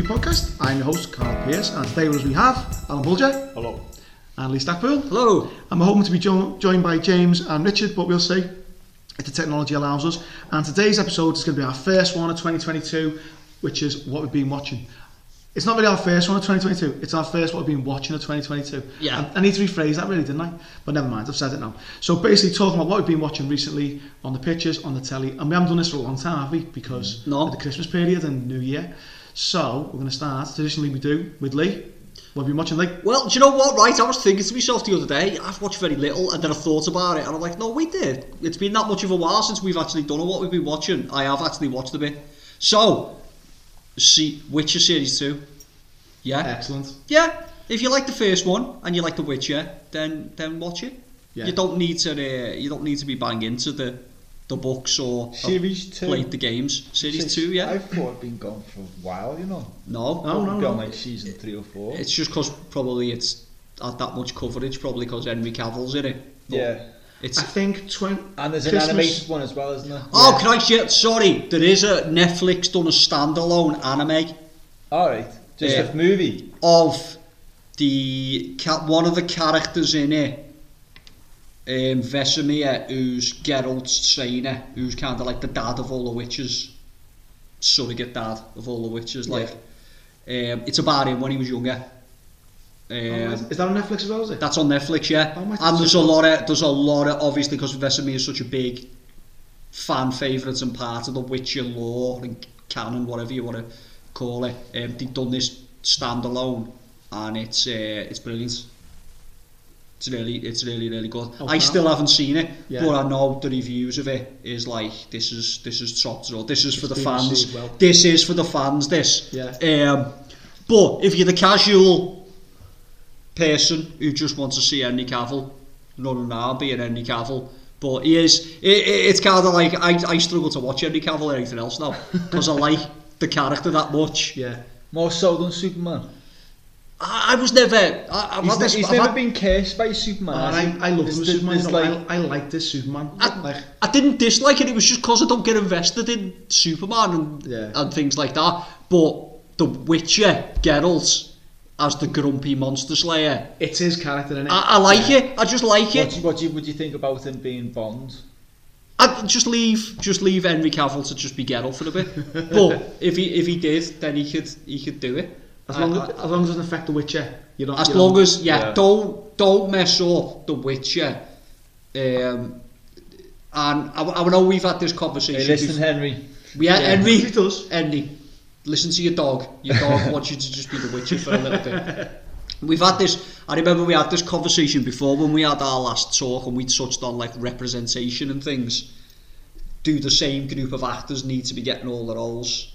TV podcast. I'm your host, Carl Pierce, and today with us we have Alan Bulger Hello. and Lee Stackpool. Hello. And we're hoping to be jo- joined by James and Richard, but we'll see if the technology allows us. And today's episode is going to be our first one of 2022, which is what we've been watching. It's not really our first one of 2022, it's our first what we've been watching of 2022. Yeah. I, I need to rephrase that really, didn't I? But never mind, I've said it now. So basically talking about what we've been watching recently on the pictures, on the telly, and we haven't done this for a long time, have we? Because No. of the Christmas period and New Year. So we're going to start, traditionally we do, with Lee. What have you been watching, Lee? Well, do you know what, right? I was thinking to myself the other day, I've watched very little, and then I thought about it, and I'm like, no, we did. It's been that much of a while since we've actually done what we've been watching. I have actually watched a bit. So, see, Witcher Series 2. Yeah? Excellent. Yeah. If you like the first one, and you like The Witcher, then then watch it. Yeah. You don't need to uh, you don't need to be banging into the the books or Series two. played the games. Series Since- 2, yeah? I thought it'd been gone for a while, you know. No. No, no, It'd be on no. like season three or four. It's just because probably it's had that much coverage, probably because Henry Cavill's in it. But yeah. It's I think 20... And there's Christmas- an animated one as well, isn't there? oh can Christ, yeah, sorry. There is a Netflix done a standalone anime Alright. Just Yeah. a movie. of the one of the characters in it. Um, Vesemir, who's Geralt's trainer, who's kind of like the dad of all the witches, surrogate dad of all the witches. Like, um, it's about him when he was younger. Um, is that on Netflix as well, is it? That's on Netflix, yeah. Oh, and there's a lot of there's a lot of obviously because Vesemir is such a big fan favourite and part of the Witcher lore and canon, whatever you want to call it. Um, they've done this standalone, and it's uh, it's brilliant. It's really it's really really good. Oh, I still haven't seen it, Yeah. but I know the reviews of it is like this is this is top draw. This is for the fans. well. This is for the fans. This. Yeah. Um, but if you're the casual person who just wants to see Henry Cavill running around being Henry Cavill. But he is, it, it, it's kind of like, I, I struggle to watch Henry Cavill or anything else now because I like the character that much. Yeah. More so than Superman. I, I was never, I, I've He's, had this, he's I've never had- been cursed by Superman. Oh, has he? and I, I love There's- Superman. there's like- I, I like this Superman. I- like, I didn't dislike it, it was just because I don't get invested in Superman and, Yeah. and things like that. But The Witcher, Geralt, as the grumpy monster slayer, it's his character in it. I, I like it, I just like What, it. do you- what do you, would you think about him being Bond? I'd just leave, just leave Henry Cavill to just be Geralt for a bit. but if he if he did, then he could he could do it. As I- long I- as, as long as it doesn't affect the Witcher, you don't. as you long know, as yeah, Yeah. don't don't mess up the Witcher. Um, and I, I know we've had this conversation. Hey, listen, before. Henry. Yeah, Yeah, Henry. he does. Henry, listen to your dog. Your dog wants you to just be the Witcher for a little bit. We've had this. I remember we had this conversation before when we had our last talk, and we touched on like representation and things. Do the same group of actors need to be getting all the roles?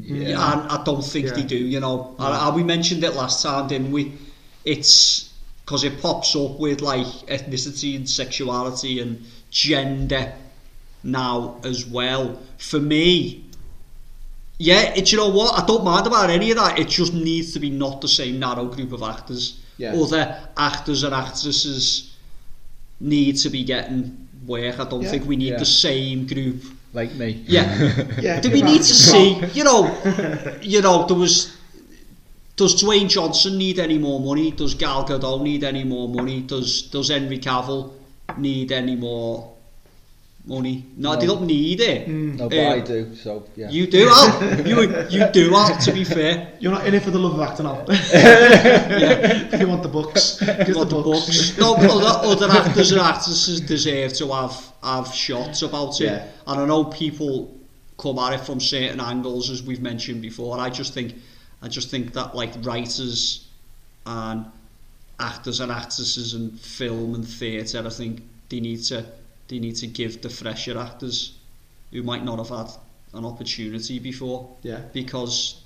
Yeah. and I don't think yeah. they do, you know. Yeah. And, we mentioned it last time, didn't we? It's because it pops up with like ethnicity and sexuality and gender now as well. For me, yeah, it's you know what? I don't mind about any of that. It just needs to be not the same narrow group of actors. Yeah. Other actors and actresses need to be getting work. I don't yeah. think we need yeah. the same group like me. Yeah. yeah Do we need to see, you know, you know, there was, does Dwayne Johnson need any more money? Does Gal Gadot need any more money? Does, does Henry Cavill need any more money. No, hmm. no, they don't need it. Mm. No, but um, I do, so yeah. You do, Al. you, you do, Al, to be fair. You're not in it for the love of acting, Al. yeah. You want the books. Just the, the books. books. no, other, other actors and actresses deserve to have, have shots about it. Yeah. And I know people come at it from certain angles, as we've mentioned before. I just think, I just think that like writers and actors and actresses and film and theatre, I think they need to they need to give the fresher actors who might not have had an opportunity before Yeah. because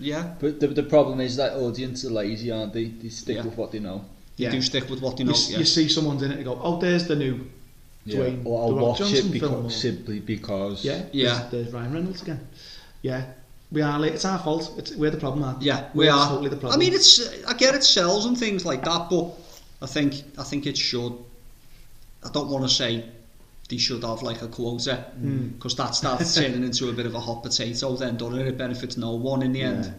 yeah But the, the problem is that audience are lazy, aren't they? They stick Yeah. with what they know. they Yeah. do stick with what they You, know s- yeah. you see someone's in it and go, oh, there's the new Dwayne. Or I'll The watch Johnson it because, simply because. Yeah. Yeah. There's, there's Ryan Reynolds again. Yeah. We are late. It's our fault. It's, we're the problem, man. Yeah, we we're are. totally the problem. I mean, it's I get it sells and things like that, but I think I think it should. I don't want to say they should have like a quota Hmm. because that starts turning into a bit of a hot potato then doesn't it? It benefits no one in the end Yeah.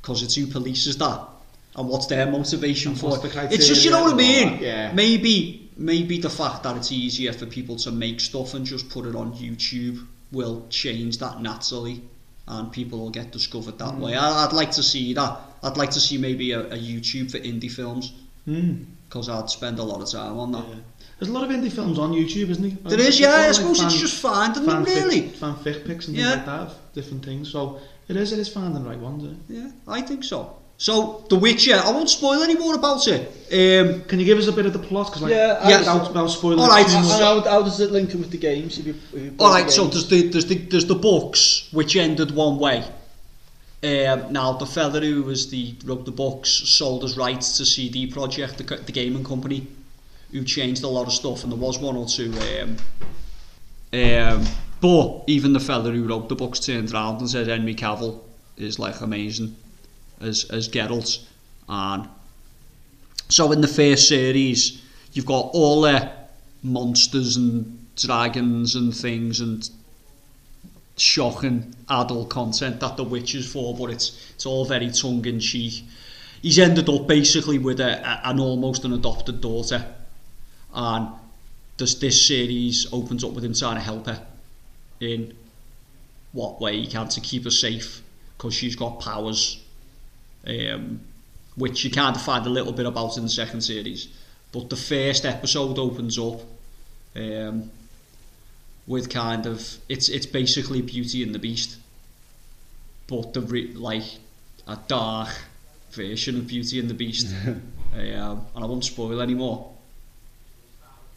because it's who polices that and what's their motivation And for it. the It's just you know what I criteria and all mean. yeah. Maybe maybe the fact that it's easier for people to make stuff and just put it on YouTube will change that naturally, and people will get discovered that Mm. way. I, I'd like to see that. I'd like to see maybe a, a YouTube for indie films Mm. because I'd spend a lot of time on that. Yeah. There's a lot of indie films on YouTube, isn't there? There is, yeah. Like I suppose fan, it's just finding them, really. Fanfic fan pics and yeah. things like that, of different things. So it is, it is finding the right ones. Eh? Yeah, I think so. So, The Witcher, I won't spoil any more about it. Um, Can you give us a bit of the plot? Because like, yeah, I yeah, without, without spoiling all right, and how, how does it link in with the games? If you, if you all right, so there's the, there's, the, there's the books, which ended one way. Um, now the fella who was the wrote the books sold his rights to CD Projekt, the, the gaming company, who changed a lot of stuff, and there was one or two. Um, um, but even the fella who wrote the books turned around and said Henry Cavill is like amazing as as Geralt, and so in the first series you've got all the monsters and dragons and things and shocking adult content that The Witch is for, but it's it's all very tongue in cheek. He's ended up basically with a, a, an almost an adopted daughter, and this this series opens up with him trying to help her in what way he can to keep her safe because she's got powers, um, which you kind of find a little bit about in the second series. But the first episode opens up um, with kind of it's it's basically Beauty and the Beast, but the re- like a dark version of Beauty and the Beast. um, and I won't spoil anymore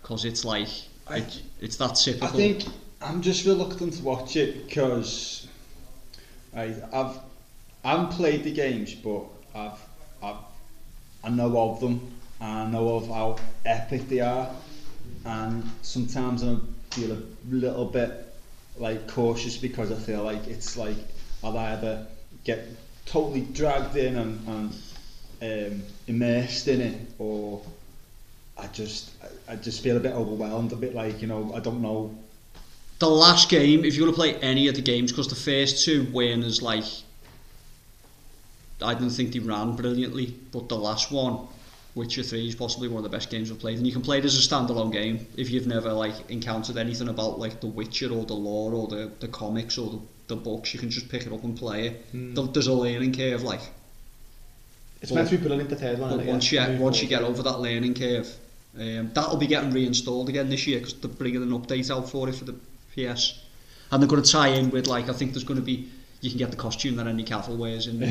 because it's like I- it, it's that typical. I think I'm just reluctant to watch it because I, I've I haven't played the games, but I've, I've I know of them and I know of how epic they are, and sometimes I feel a little bit like cautious because I feel like it's like I'll either get totally dragged in and, and um, immersed in it, or I just I, I just feel a bit overwhelmed, a bit like you know I don't know. The last game, if you're going to play any of the games, because the first two as like, I didn't think they ran brilliantly, but the last one, Witcher 3, is possibly one of the best games I've played, and you can play it as a standalone game if you've never like encountered anything about like The Witcher or the lore or the, the comics or the, the books. You can just pick it up and play it. There- There's a learning curve, like, It's meant to be brilliant, the third one. but isn't once Yeah. you once you get over that learning curve, um, that'll be getting reinstalled again this year because they're bringing an update out for it for the PS, and they're going to tie in with like I think there's going to be you can get the costume that Henry Cavill wears in the,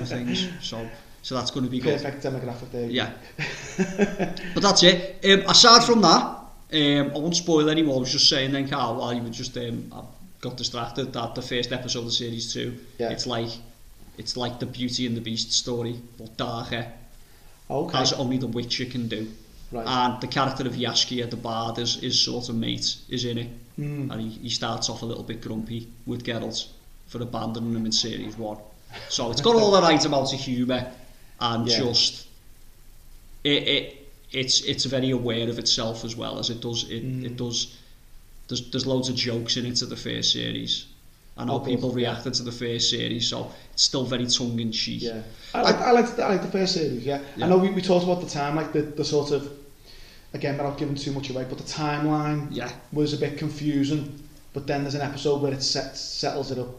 the things, so So that's going to be Perfect demographic there. Yeah. but that's it. Um, aside from that, Um, I won't spoil any more. I was just saying then, Carl, while you were just um, I got distracted that the first episode of series two, yeah. it's like it's like the Beauty and the Beast story, but darker. Okay. As only the Witcher can do. Right. And the character of Yashki at the bar is his sort of mate is in it. Mm. And he, he starts off a little bit grumpy with Geralt for abandoning him in series one. So it's got all the right amount of humour and Yeah. just it, it it's it's very aware of itself as well as it does it, Mm. it does there's there's loads of jokes in it to the first series. I know Oh, good, people reacted to the first series, so it's still very tongue in cheek. Yeah, I like I like I like the first series. Yeah, Yeah. I know we, we talked about the time, like the, the sort of again without giving too much away, but the timeline Yeah. was a bit confusing. But then there's an episode where it sets settles it up,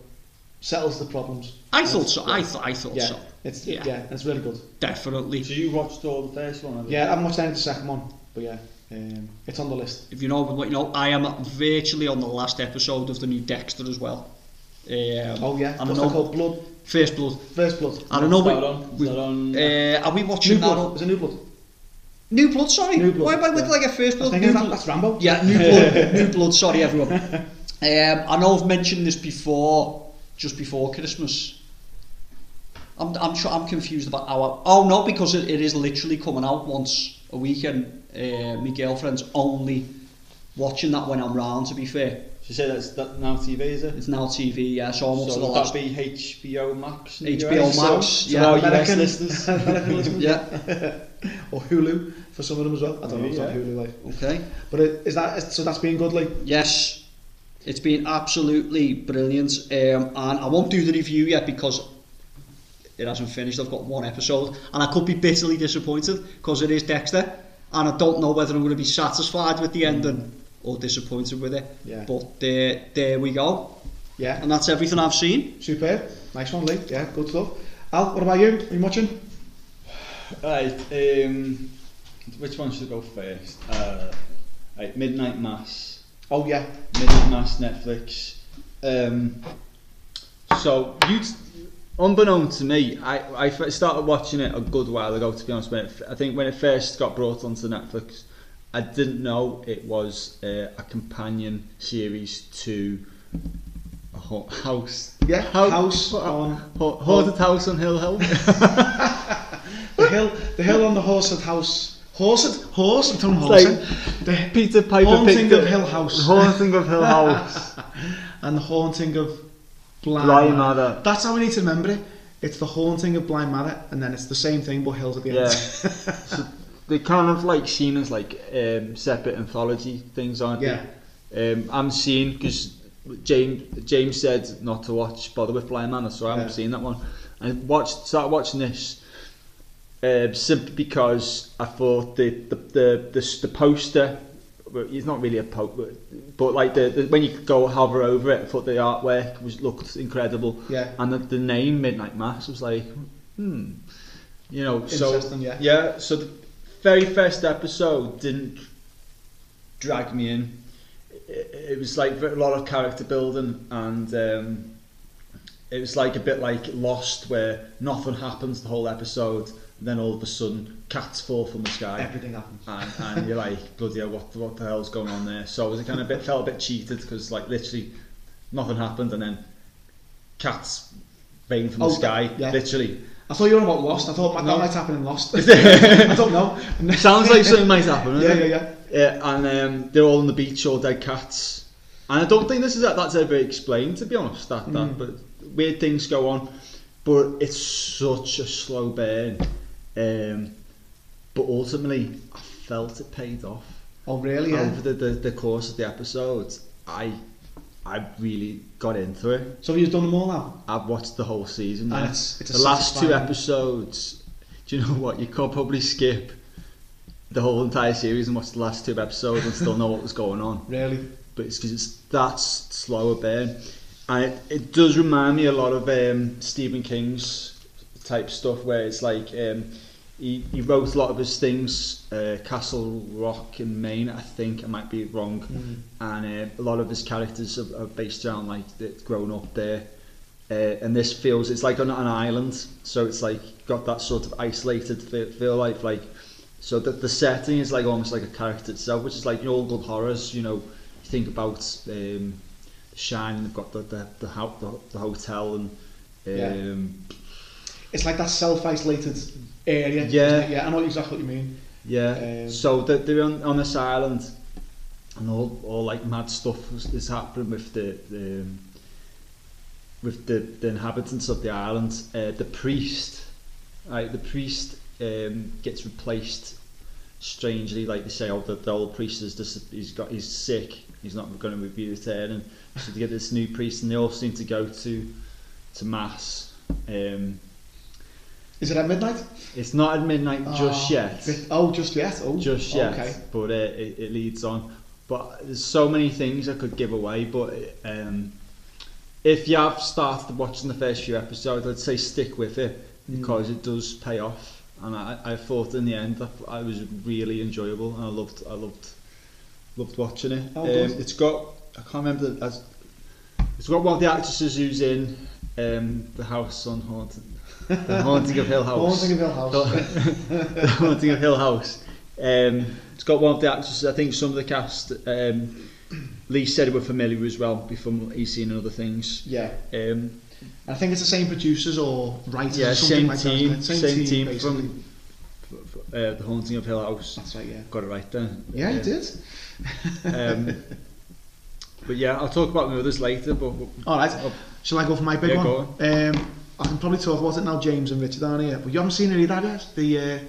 settles the problems. I thought so. I thought I thought Yeah, so. It's Yeah. yeah. it's really good. Definitely. So you watched all the first one? have you? Yeah, I haven't watched any of the second one, but yeah, um, it's on the list. If you know what you know, I am virtually on the last episode of the new Dexter as well. Um, Oh yeah, and I what's know that called? Blood, First Blood. First Blood. I don't know. Is We, that on? Is we- that on? uh, are we watching New that? Blood. on- Is it New Blood? New Blood. Sorry. New Blood, Why am I with yeah. like a First I Blood? think New Blood. that's Rambo. Yeah, New Blood. New Blood. Sorry, everyone. Um, I know I've mentioned this before, just before Christmas. I'm, I'm sure I'm confused about our. Oh no, because it, it is literally coming out once a week, and uh, my girlfriend's only watching that when I'm round. To be fair, She said that's that now TV, is it? it's now TV. Yeah, so I'm up to So the last. that be HBO Max? HBO US? Max, So, yeah. so our US American- listeners. American listeners. Yeah. or Hulu for some of them as well. I don't know if it's on Yeah. Hulu, like. Okay. But it, is that so? That's been good, like. Yes, it's been absolutely brilliant. Um, and I won't do the review yet because it hasn't finished. I've got one episode, and I could be bitterly disappointed because it is Dexter, and I don't know whether I'm going to be satisfied with the ending or disappointed with it. Yeah. But uh, there we go, Yeah. and that's everything I've seen. Super. Nice one, Lee. Yeah, good stuff. Al, what about you? Are you watching? Right, um, which one should I go first? Uh, right, Midnight Mass. Oh yeah. Midnight Mass Netflix. Um, so you, unbeknown to me, I, I started watching it a good while ago. To be honest, when it, f- I think when it first got brought onto Netflix, I didn't know it was uh, a companion series to house. Yeah, How- House on Ho- Haunted House on Hill Hill. the hill. The hill on the horsed house. Horse. I'm talking It's horsed. the Peter Piper Haunting of. Hill House. Haunting of Hill House. and the haunting of Blind, Blind. Manor. That's how we need to remember it. It's the haunting of Blind Mother, and then it's the same thing but hills at the Yeah. end. so they're kind of like seen as like um, separate anthology things, aren't Yeah. they? Um, I'm seeing because James James said not to watch Bother with Blind Manor, so I haven't Yeah. seen that one. I watched started watching this um, simply because I thought the the the the, the poster. Well, It's not really a post, but, but like the, the when you go hover over it, I thought the artwork was looked incredible. Yeah. And the, the name Midnight Mass was like, hmm, you know. So yeah. yeah. So the very first episode didn't drag me in. It, it was like a lot of character building, and um, it was like a bit like Lost, where nothing happens the whole episode, and then all of a sudden cats fall from the sky. Everything happens. and, and you're like, bloody hell, what, what the hell's going on there? So it was kind of bit, felt a bit cheated because like literally nothing happened and then cats rain from Oh, the sky, yeah. literally. I thought you were about Lost. I thought that No. might happen in Lost. I don't know. Sounds like something might happen. Yeah, yeah, yeah. Yeah, and um, they're all on the beach, all dead cats. And I don't think this is that's ever explained, to be honest. That that, Mm. but weird things go on. But it's such a slow burn. Um, but ultimately, I felt it paid off. Oh, really? Yeah. over the, the, the course of the episodes, I I really got into it. So you've done them all now? I've watched the whole season. And it's- it's the last two episodes. Do you know what? You could probably skip the whole entire series and watch the last two episodes and still know what was going on. Really? But it's because it's that s- slower burn, and it, it does remind me a lot of um, Stephen King's type stuff where it's like um, he, he wrote a lot of his things uh, Castle Rock in Maine I think I might be wrong Mm. and uh, a lot of his characters are, are based around like they've grown up there uh, and this feels it's like on an island so it's like got that sort of isolated feel, feel like like so the, the setting is like almost like a character itself which is like you know, all good horrors you know you think about um, The Shining they've got the the, the, ho- the, the hotel and Yeah. um, It's like that self-isolated area. Yeah. Yeah, I know exactly what you mean. Yeah. Um, so they're, they're on, on this island, and all, all like mad stuff is, is happening with the, the with the, the inhabitants of the island. Uh, the priest, right? The priest um, gets replaced strangely. Like they say, oh, the, the old priest is dis- he's got he's sick. He's not going to be returning. So they get this new priest, and they all seem to go to to mass. Um, Is it at midnight? it's not at midnight just Oh, yet bit- Oh, just yet. Oh, just yet, Okay. but uh, it, it leads on. But there's so many things I could give away. But um, if you have started watching the first few episodes, I'd say stick with it Mm. because it does pay off. And I, I thought in the end that I was really enjoyable and I loved I loved loved watching it. Oh, um, it's got I can't remember the, it's got one of the actresses who's in um, the house on haunted. The Haunting of Hill House. Haunting of Hill House. the Haunting of Hill House. Um, it's got one of the actors. I think some of the cast. Um, Lee said we're familiar as well before he's seen other things. Yeah. Um, I think it's the same producers or writers yeah, or something same like that. team, isn't it? same, team, from f- f- uh, the Haunting of Hill House. That's right, yeah. Got it right there. Yeah, you did. Um, but yeah, I'll talk about the others later. But All right. Oh. Shall I go for my big Yeah, one? go Um, I can probably talk about it now. James and Richard aren't here, but you haven't seen it either yet. The uh,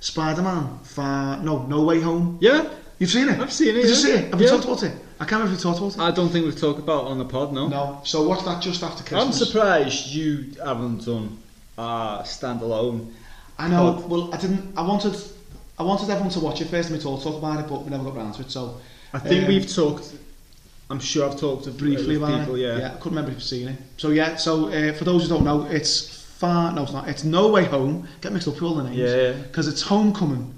Spider-Man, Far No, No Way Home. Yeah, You've seen it. I've seen it, Did you see it? Have you Yeah. talked about it? I can't remember if we talked about it. I don't think we've talked about it on the pod, no. no. So what's that just after I'm surprised you haven't done a standalone. I know. Pod. Well, I didn't. I wanted. I wanted everyone to watch it first and we talk talk about it, but we never got round to it. So I think Um, we've talked. I'm sure I've talked to briefly about people. it. Yeah. I couldn't remember if you've seen it. So yeah. So uh, for those who don't know, it's far. No, it's not. It's No Way Home. Get mixed up with all the names. Yeah. Because it's Homecoming,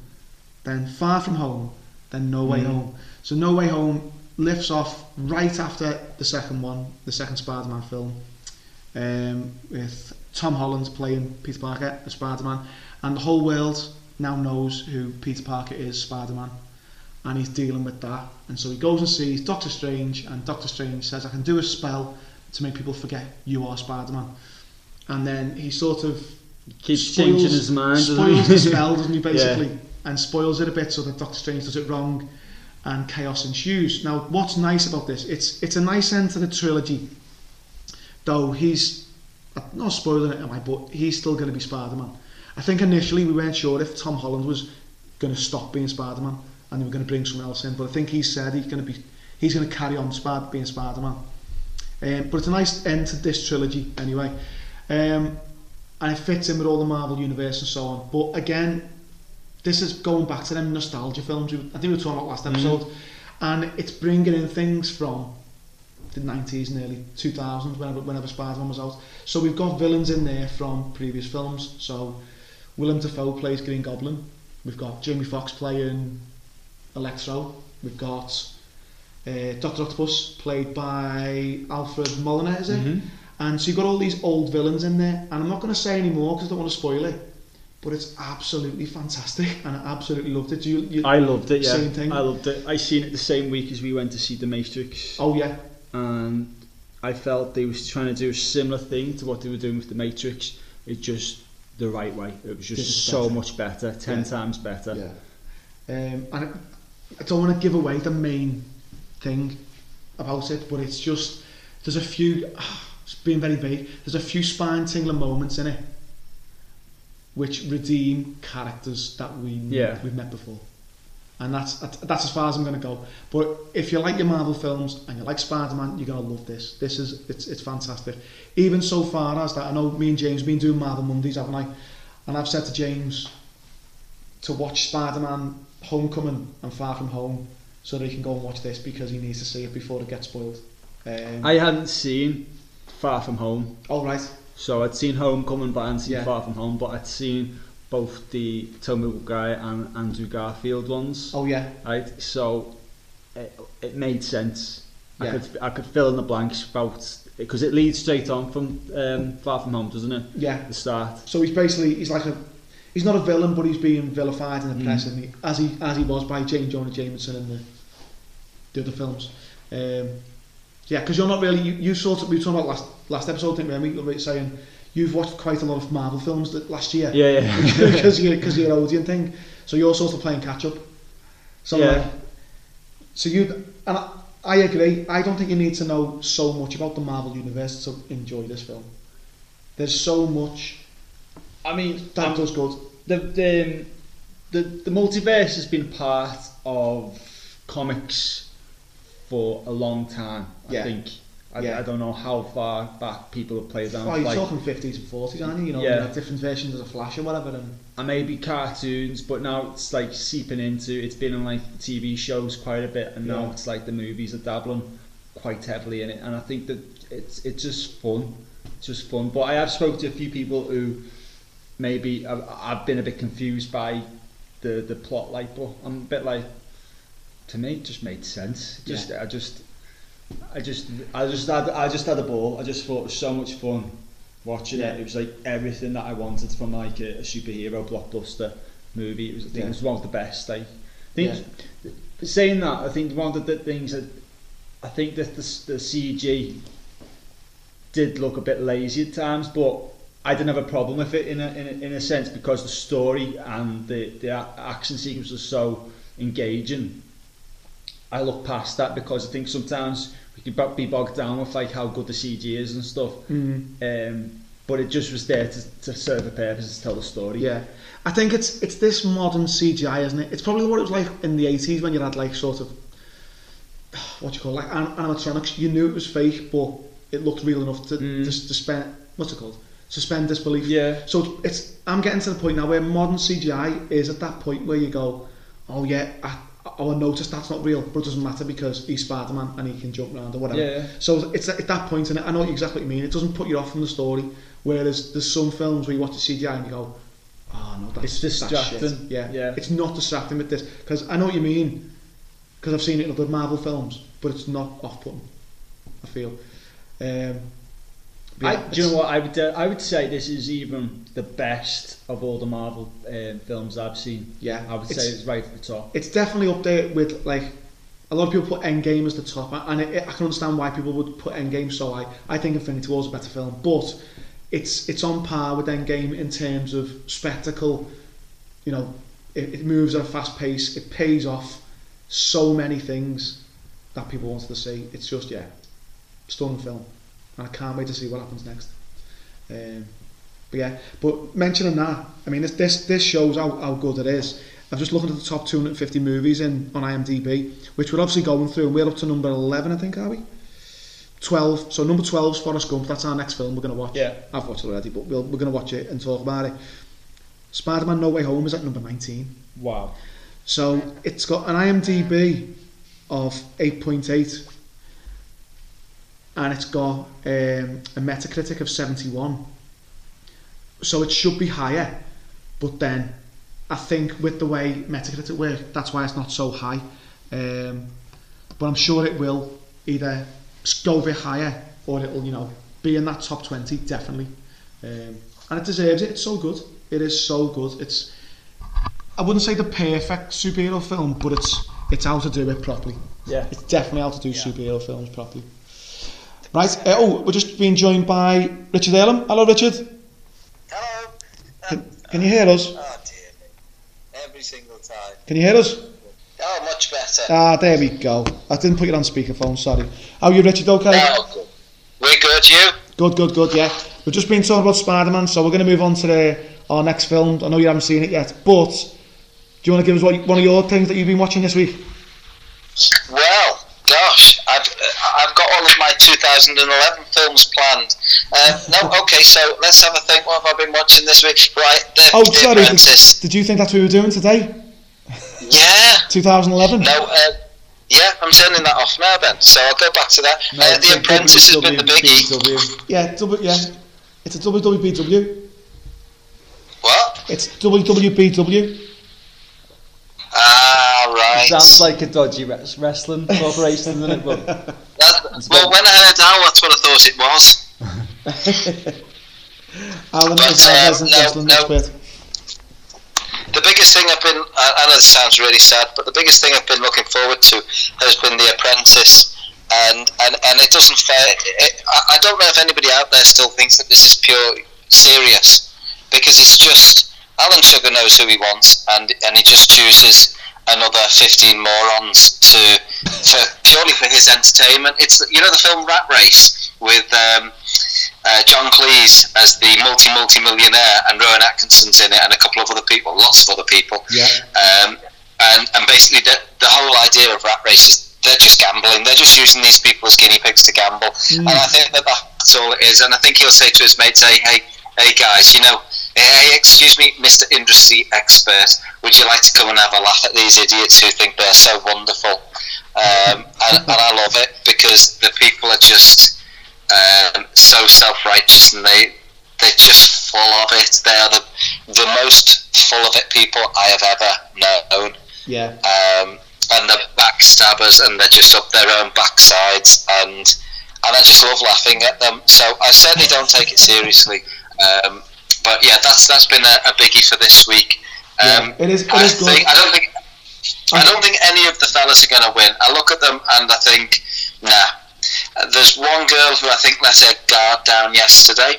then Far From Home, then No Way Mm. Home. So No Way Home lifts off right after the second one, the second Spider-Man film, um, with Tom Holland playing Peter Parker, the Spider-Man, and the whole world now knows who Peter Parker is, Spider-Man, and he's dealing with that. And so he goes and sees Doctor Strange, and Doctor Strange says, "I can do a spell to make people forget you are Spider-Man." And then he sort of Keeps spoils- changing his mind. spoils the spell, doesn't he? Yeah. Basically, and spoils it a bit so that Doctor Strange does it wrong, and chaos ensues. Now, what's nice about this? It's it's a nice end to the trilogy, though he's I'm not spoiling it, am I? But he's still going to be Spider-Man. I think initially we weren't sure if Tom Holland was going to stop being Spider-Man and they were going to bring someone else in. But I think he said he's going to be he's going to carry on Spad being Spider-Man. Um, but it's a nice end to this trilogy anyway. Um, and it fits in with all the Marvel universe and so on. But again, this is going back to them nostalgia films. I think we were talking about last mm-hmm. episode. Mm. And it's bringing in things from the 90s and early 2000s, whenever, whenever Spider-Man was out. So we've got villains in there from previous films. So Willem Dafoe plays Green Goblin. We've got Jamie Foxx playing Electro. We've got uh, Doctor Octopus played by Alfred Molina, is it? Mhm. And so you've got all these old villains in there, and I'm not going to say any more because I don't want to spoil it. But it's absolutely fantastic, and I absolutely loved it. Do You, you, I loved it. Yeah, Same thing. I loved it. I seen it the same week as we went to see The Matrix, oh yeah, and I felt they was trying to do a similar thing to what they were doing with The Matrix. It just the right way. It was just so better. much better, ten Yeah. times better. yeah. Um, and I, don't want to give away the main thing about it, but it's just there's a few. It's being very vague. There's a few spine tingling moments in it, which redeem characters that we Yeah. we've met before. And that's that's as far as I'm going to go. But if you like your Marvel films and you like Spider-Man, you're going to love this. This is it's it's fantastic. Even so far as that, I know me and James have been doing Marvel Mondays, haven't I? And I've said to James to watch Spider-Man Homecoming and Far From Home so that he can go and watch this because he needs to see it before it gets spoiled. Um, I hadn't seen Far From Home, all right. so I'd seen Homecoming, but I hadn't seen Yeah. Far From Home. But I'd seen both the Tobey Maguire and Andrew Garfield ones. Oh yeah. right? So it, it made sense. I Yeah. could I could fill in the blanks about because it leads straight on from um, Far From Home, doesn't it? Yeah. The start. So he's basically he's like a he's not a villain, but he's being vilified in the press, isn't he? As he as he was by James Jonah Jameson in the the other films. Um, yeah, because you're not really you, you sort of we were talking about last last episode, didn't we? And we were saying you've watched quite a lot of Marvel films that last year Yeah, yeah. because you're because you're an Odeon thing. So you're sort of playing catch up. So Yeah. like, so you and I, I agree. I don't think you need to know so much about the Marvel universe to enjoy this film. There's so much I mean, that um, does good. the the, um, the the multiverse has been part of comics for a long time. Yeah. I think. I, Yeah. I don't know how far back people have played down. Oh, you're like, talking 50s and 40s, aren't you? You know, Yeah. like different versions of the Flash or whatever. And and maybe cartoons, but now it's like seeping into. It's been on like TV shows quite a bit, and now Yeah. it's like the movies are dabbling quite heavily in it. And I think that it's it's just fun, it's just fun. But I have spoken to a few people who maybe I've, I've been a bit confused by the the plot. Like, but I'm a bit like to me, it just made sense. Just I just. I just, I just had, I just had a ball. I just thought it was so much fun watching Yeah. it. It was like everything that I wanted from like a, a superhero blockbuster movie. It was, I think Yeah. it was one of the best. I think, saying that, I think one of the things that I think that the, the CG did look a bit lazy at times, but I didn't have a problem with it in a, in a, in a sense because the story and the, the action sequence was so engaging. I look past that because I think sometimes we could be bogged down with like how good the CG is and stuff. Um, but it just was there to, to serve a purpose to tell the story. Yeah, I think it's it's this modern CGI, isn't it? It's probably what it was like in the eighties when you had like sort of what do you call it, like an- animatronics. You knew it was fake, but it looked real enough to Mm. just to spend what's it called? Suspend disbelief. Yeah. So it's I'm getting to the point now where modern CGI is at that point where you go, oh yeah, I, oh, I noticed that's not real, but it doesn't matter because he's Spider Man and he can jump around or whatever. Yeah. So it's at that point, and I know exactly what you mean. It doesn't put you off from the story. Whereas there's some films where you watch the CGI and you go, oh no, that's It's that's shit." Yeah, Yeah. It's not distracting with this because I know what you mean because I've seen it in other Marvel films, but it's not off-putting. I feel. Um, but I, do you know what I would uh, I would say this is even the best of all the Marvel um, films I've seen. Yeah, I would it's- say it's right at the top. it's definitely up there with like a lot of people put Endgame as the top, and it, I can understand why people would put Endgame so high. I think Infinity War is a better film, but it's it's on par with Endgame in terms of spectacle. You know, it, it moves at a fast pace. It pays off so many things that people wanted to see. It's just yeah, stunning film, and I can't wait to see what happens next. Um, but yeah, but mentioning that, I mean, this this, this shows how, how good it is. I've just looked at the top 250 movies in on IMDb, which we're obviously going through, and we're up to number 11, I think, are we? 12. So number 12 is Forrest Gump. That's our next film we're going to watch. Yeah. I've watched it already, but we'll, we're going to watch it and talk about it. Spider-Man No Way Home is at number 19. Wow. So it's got an IMDb of 8.8. and it's got um, a Metacritic of 71. So it should be higher, but then I think with the way Metacritic works, that's why it's not so high. Um, but I'm sure it will either go a bit higher or it'll, you know, be in that top 20 definitely. Um, and it deserves it. It's so good. It is so good. It's I wouldn't say the perfect superhero film, but it's it's how to do it properly. Yeah. It's definitely how to do superhero films properly. Right. Uh, oh, we're just being joined by Richard Elam. Hello, Richard. Hello. Can, can you hear us? Oh dear. Every single time. Can you hear us? Oh, much better. Ah, there we go. I didn't put you on speakerphone. Sorry. How are you, Richard? Okay. Oh, good. We're good, you? Good, good, good. Yeah. We've just been talking about Spider-Man, so we're going to move on to the, our next film. I know you haven't seen it yet, but do you want to give us what, one of your things that you've been watching this week? Well, gosh, I've I've got all of my 2011 films planned. Uh, no, okay, so let's have a think. What have I been watching this week? Right, The, Oh, the sorry. Did, did you think that's what we were doing today? Yeah. 2011. No. Uh, yeah, I'm turning that off now then. So I'll go back to that. uh, the Apprentice has been the biggie. Yeah, w, yeah. It's a WWBW. What? It's WWBW. Ah, right. Sounds like a dodgy wrestling corporation, doesn't it? But That, well, when I heard Al, that's what I thought it was. Alan But, is um, no, wrestling no. expert. The biggest thing I've been, I, know this sounds really sad, but the biggest thing I've been looking forward to has been The Apprentice. And, and, and it doesn't fair. It, I, I don't know if anybody out there still thinks that this is pure serious because it's just Alan Sugar knows who he wants and, and he just chooses another 15 morons to for purely for his entertainment. It's you know the film Rat Race with um, uh, John Cleese as the multi multi millionaire and Rowan Atkinson's in it and a couple of other people, lots of other people. Yeah. Um, and and basically the the whole idea of Rat Race is they're just gambling. They're just using these people as guinea pigs to gamble. And I think that that's all it is. And I think he'll say to his mates, "Hey, hey, hey, guys, you know." Hey, excuse me, Mr. Industry Expert, would you like to come and have a laugh at these idiots who think they're so wonderful? Um, and, and I love it because the people are just um, so self-righteous and they they're just full of it. They are the the most full of it people I have ever known. Yeah. Um, and the backstabbers, and they're just up their own backsides, and and I just love laughing at them. So I certainly don't take it seriously. Um, but yeah, that's that's been a, a biggie for this week. Um, Yeah, it is- it I is good. think- I don't think. I don't think any of the fellas are going to win. I look at them and I think, nah. There's one girl who I think let her guard down yesterday,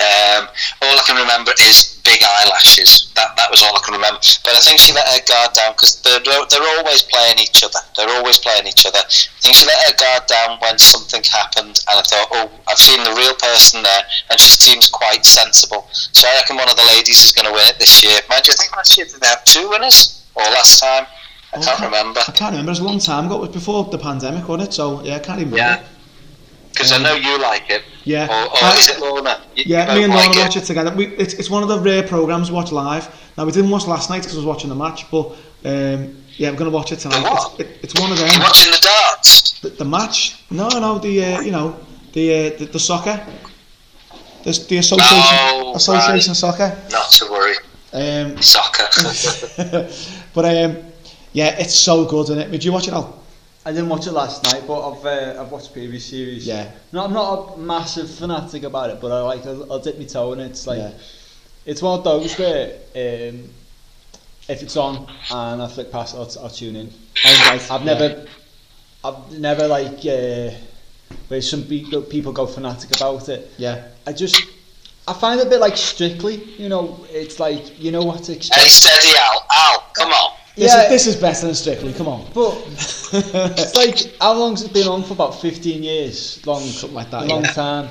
Um, all I can remember is big eyelashes. That that was all I can remember. But I think she let her guard down because they're they're always playing each other. They're always playing each other. I think she let her guard down when something happened, and I thought, oh, I've seen the real person there, and she seems quite sensible. So I reckon one of the ladies is going to win it this year. Mind you, I think last year did they have two winners, or last time? I Oh, can't remember. I can't remember. It was a long time ago. It was before the pandemic, wasn't it? So yeah, I can't even Yeah. remember. Because I know you like it. Yeah. Or, or I- is it Lorna? You- Yeah, you me and Lorna like watch it together. We, it's, it's one of the rare programs we watch live. Now we didn't watch last night because I was watching the match, but um, yeah, we're going to watch it tonight. It's, it, it's one of them. You're watching the darts. The, the match? No, no, the uh, you know the, uh, the the soccer. The, the association Oh, association right. soccer. Not to worry. Um, Soccer. but um, yeah, it's so good, isn't it? Did you watch it all? I didn't watch it last night, but I've uh, I've watched previous series. Yeah. No, I'm not a massive fanatic about it, but I like I'll, I'll dip my toe in it. It's like Yeah. it's one of those where um, if it's on and I flick past, I'll, I'll tune in. Right. I've never, I've never like uh, where some people people go fanatic about it. Yeah. I just I find it a bit like Strictly. You know, it's like you know what to hey, steady, Al. Al, come on. This, Yeah. is, this is better than Strictly. Come on. But it's like how long's it been on for? About fifteen years. Long, Something like that, Long yeah. time.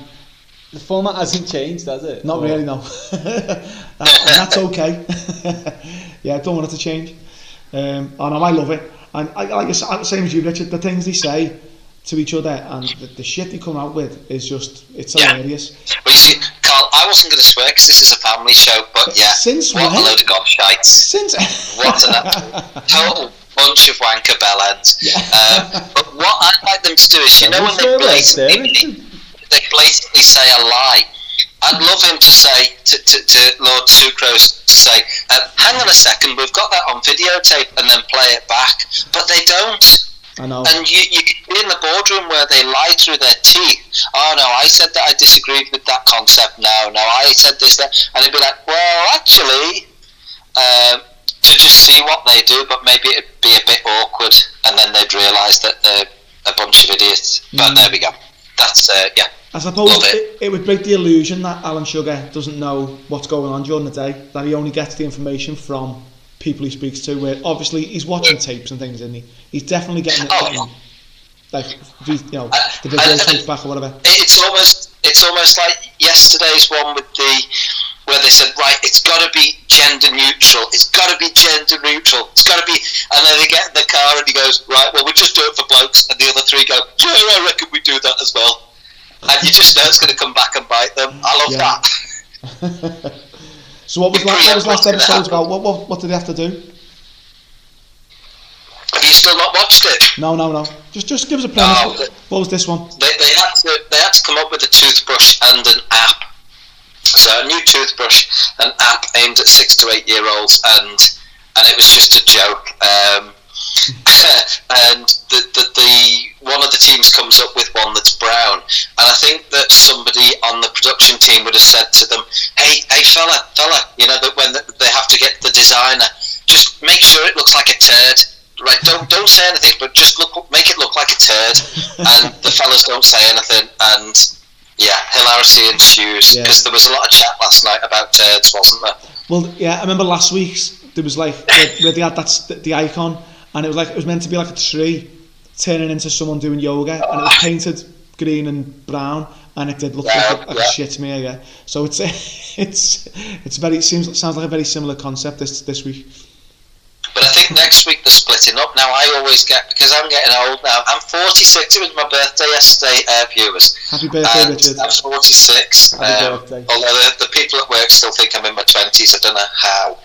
The format hasn't changed, has it? Not Or- really, no. That- that's okay. yeah, I don't want it to change. Um, and I love it. And I, like I s- I'm the same as you, Richard. The things they say to each other and the, the shit they come out with is just it's Yeah. hilarious. Well, you see, Carl, I wasn't going to swear because this is a family show, but yeah, Since what when? a load of gobshites. Since What absolute total bunch of wanker bellends. Um, but what I'd like them to do is, you know, when they blatantly, they blatantly say a lie. I'd love him to say to, to, to Lord Sucrose to say, uh, "Hang on a second, we've got that on videotape," and then play it back. But they don't. I know. And you, you can be in the boardroom where they lie through their teeth. Oh no, I said that I disagreed with that concept. No, no, I said this, that, and they'd be like, well, actually, um, to just see what they do, but maybe it'd be a bit awkward, and then they'd realise that they're a bunch of idiots. But Mm. there we go. That's uh, yeah. I suppose it. it, it would break the illusion that Alan Sugar doesn't know what's going on during the day, that he only gets the information from people he speaks to, where obviously he's watching tapes and things, isn't he? He's definitely getting, it. Oh, getting like, you know, the video back or whatever. It's almost it's almost like yesterday's one with the where they said right it's got to be gender neutral it's got to be gender neutral it's got to be and then they get in the car and he goes right well we just do it for blokes and the other three go yeah I reckon we do that as well and you just know it's going to come back and bite them I love Yeah. that so what was, last, what was last episode about? What, what, what did they have to do? Have you still not watched it No, no, no. Just just give us a premise. What, what was this one? they, they had to they had to come up with a toothbrush and an app. So a new toothbrush, an app aimed at six to eight year olds, and and it was just a joke. Um, and the, the the one of the teams comes up with one that's brown, and I think that somebody on the production team would have said to them, "Hey, hey, fella, fella, you know that when they have to get the designer, just make sure it looks like a turd." Right, don't don't say anything, but just look, make it look like a turd, and the fellas don't say anything, and yeah, hilarity ensues Yeah. because there was a lot of chat last night about turds, wasn't there? Well, yeah, I remember last week's there was like where, they had that the icon, and it was like it was meant to be like a tree turning into someone doing yoga, and it was painted green and brown, and it did look like, a, like Yeah, a shit me. Yeah, so it's it's it's very it seems sounds like a very similar concept this this week. Think next week they're splitting up. Now I always get because I'm getting old now. I'm 46. It was my birthday yesterday, uh, viewers. Happy birthday, and Richard. I'm 46. Happy um, birthday. Although the, the people at work still think I'm in my 20s. I don't know how.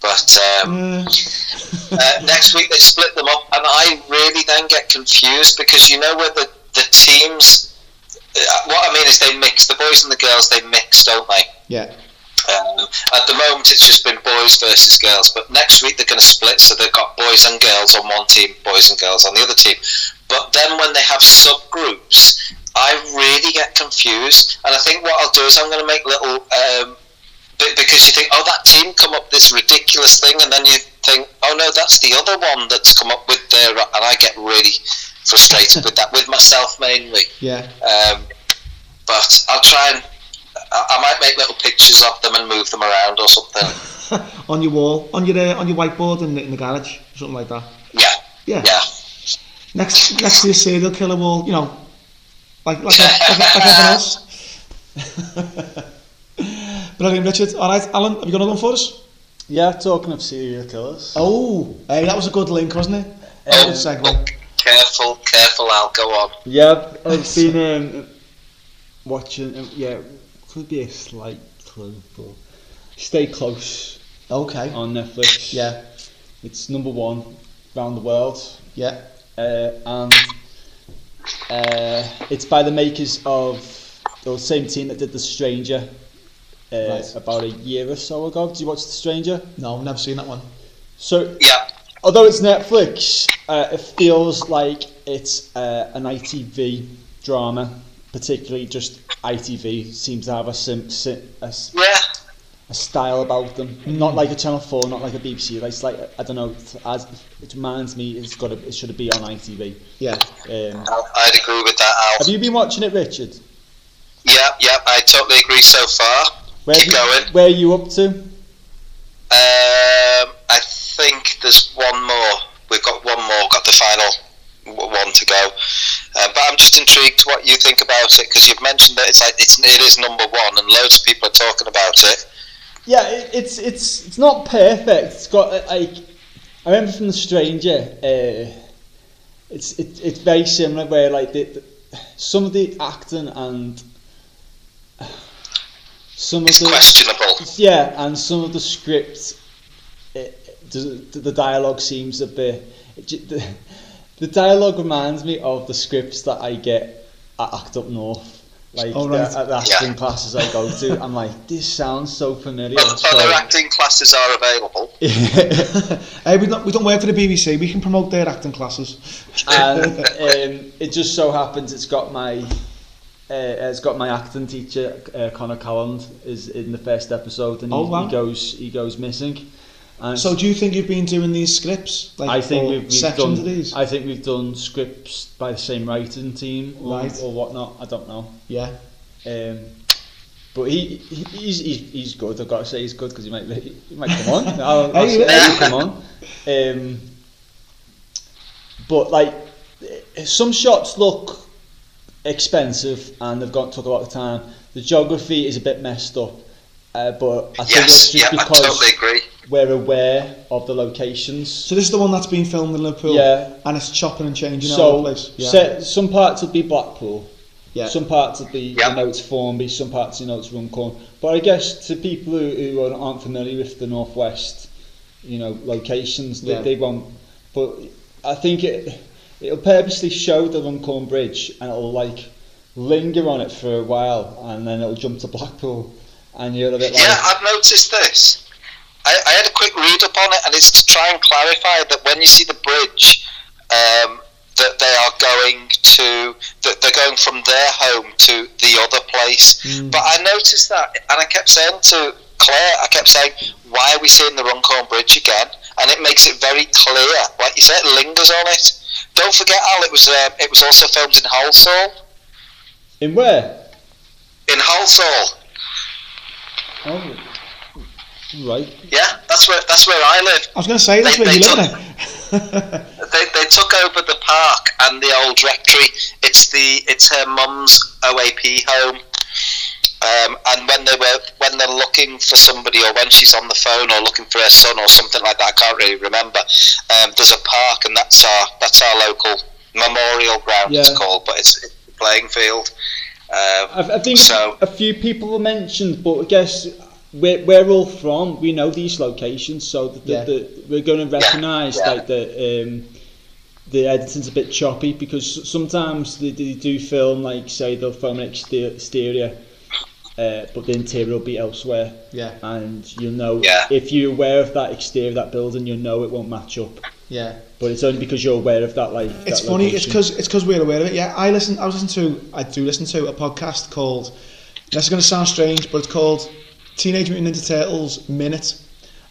But um, Uh, uh, next week they split them up, and I really then get confused because you know where the the teams. Uh, what I mean is they mix the boys and the girls. They mix, don't they? yeah, Um, at the moment, it's just been boys versus girls, but next week they're going to split, so they've got boys and girls on one team, boys and girls on the other team. But then when they have subgroups, I really get confused, and I think what I'll do is I'm going to make little. Um, because you think, oh, that team come up this ridiculous thing, and then you think, oh no, that's the other one that's come up with their, and I get really frustrated with that, with myself mainly. yeah. Um, but I'll try and I, I might make little pictures of them and move them around or something. on your wall, on your uh, on your whiteboard in the, in the garage, something like that. Yeah, Yeah. yeah. Next next to your serial killer wall, you know, like like, like, like everyone else. Brilliant, Richard. All right, Alan, have you got another one for us? Yeah, talking of serial killers. Oh, hey, that was a good link, wasn't it? Oh, Good segue. oh, careful, careful, Al. Go on. Yeah, I've been um, watching. Um, yeah, could be a slight clue, but Stay Close Okay. on Netflix. Yeah, it's number one around the world, yeah. uh, and uh, it's by the makers of the same team that did The Stranger. Uh, Right. About a year or so ago. Did you watch The Stranger? No, I've never seen that one. So Yeah, although it's Netflix, uh, it feels like it's uh, an ITV drama. Particularly, just ITV seems to have a, sim, sim, a, s- yeah. a style about them. Not like a Channel Four, not like a BBC. Like, it's like I don't know. It, as, it reminds me, it's got to, it should be on ITV. Yeah. Um, I'd agree with that, Al. have you been watching it, Richard? Yeah, yeah. I totally agree so far. Where Keep you, going. Where are you up to? Um, I think there's one more. We've got one more. Got the final w- one to go. Uh, but I'm just intrigued what you think about it because you've mentioned that it's like it's it is number one and loads of people are talking about it. Yeah, it, it's it's it's not perfect. It's got uh, like I remember from The Stranger. Uh, it's it, it's very similar where like the, the, some of the acting and some of It's the questionable. yeah, and some of the script, it, the, the dialogue seems a bit. It, the, the dialogue reminds me of the scripts that I get at Act Up North. Like Oh, right. the, at the Yeah. acting classes I go to, I'm like, this sounds so familiar. Other, so- other acting classes are available. hey, we don't we don't work for the BBC. We can promote their acting classes. and um, it just so happens it's got my uh, it's got my acting teacher uh, Connor Calland is in the first episode and he, Oh, wow. he goes he goes missing and So, do you think you've been doing these scripts? Like, I think we've, we've done of these. I think we've done scripts by the same writing team or, Right. or whatnot I don't know yeah. um, but he, he he's, he's he's good I've got to say he's good because he might he might come on I'll, I'll say yeah. come on um, but like some shots look expensive and they've got took a lot of time. The geography is a bit messed up, uh, but I think Yes, that's just yeah, I because totally agree. we're aware of the locations. So this is the one that's been filmed in Liverpool. Yeah. And it's chopping and changing all over So the place. Yeah. se- some parts will be Blackpool, yeah. some parts will be Yeah. you know it's Formby, some parts you know it's Runcorn. But I guess to people who, who aren't- aren't familiar with the northwest, you know locations, Yeah. they, they won't. But I think it it'll purposely show the Runcorn Bridge and it'll like linger on it for a while and then it'll jump to Blackpool and you're a bit like Yeah, I've noticed this. I, I had a quick read up on it, and it's to try and clarify that when you see the bridge, um, that they are going to that they're going from their home to the other place. But I noticed that, and I kept saying to Claire, I kept saying, "Why are we seeing the Runcorn Bridge again?" And it makes it very clear, like you said, it lingers on it. Don't forget, Al, it was um, it was also filmed in Halsall. in where? In Halsall, Oh, right. yeah, that's where that's where I live. I was going to say, that's They- where you they live took- now. they, they took over the park and the old rectory. It's the it's her mum's OAP home. Um, and when they were when they're looking for somebody or when she's on the phone or looking for her son or something like that, I can't really remember. Um, there's a park and that's our that's our local memorial ground. Yeah. It's called, but it's, it's a playing field. Um, I, I think So- a few people were mentioned, but I guess we're, we're all from, we know these locations, so the, the, Yeah. the, we're going to recognise yeah. like the um, the editing's a bit choppy because sometimes they, they do film like say they'll film an exterior, uh, but the interior will be elsewhere, yeah, and you'll know Yeah. if you're aware of that exterior of that building, you'll know it won't match up. yeah. But it's only because you're aware of that like. It's that funny. It's because it's because we're aware of it. Yeah, I listen. I was listening to. I do listen to a podcast called. This is going to sound strange, but it's called Teenage Mutant Ninja Turtles Minute,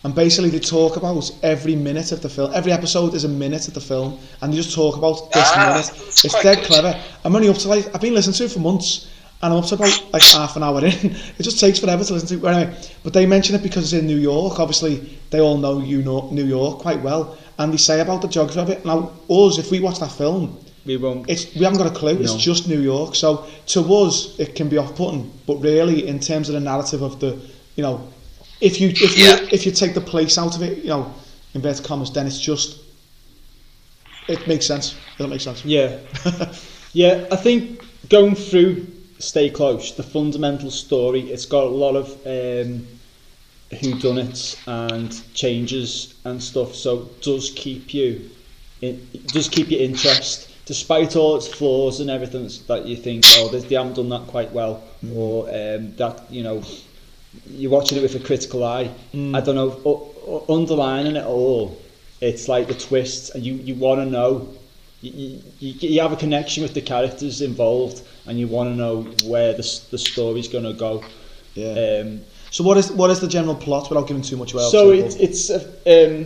and basically they talk about every minute of the film. Every episode is a minute of the film, and they just talk about this Ah, minute. It's dead good. clever. I'm only up to like I've been listening to it for months, and I'm up to about like half an hour in. It just takes forever to listen to. Anyway, but they mention it because it's in New York. Obviously, they all know you know New York quite well, and they say about the geography of it. Now, us, if we watch that film, We won't. it's we haven't got a clue. It's just New York. So to us, it can be off-putting, but really, in terms of the narrative of the, you know, if you if Yeah. you if you take the place out of it, you know, inverted commas, then it's just. It makes sense. Does that make sense? Yeah, yeah. I think going through Stay Close, the fundamental story, it's got a lot of um, who done it and changes and stuff. So it does keep you, in, it does keep your interest, despite all its flaws and everything that you think, oh, they, they haven't done that quite well, or um, that you know, you're watching it with a critical eye. I don't know, u- u- underlining it all, it's like the twists, and you, you want to know. You, you, you have a connection with the characters involved, and you want to know where the, the story's going to go. Yeah. Um, So what is what is the general plot without giving too much away? so obviously, it's it's uh, um,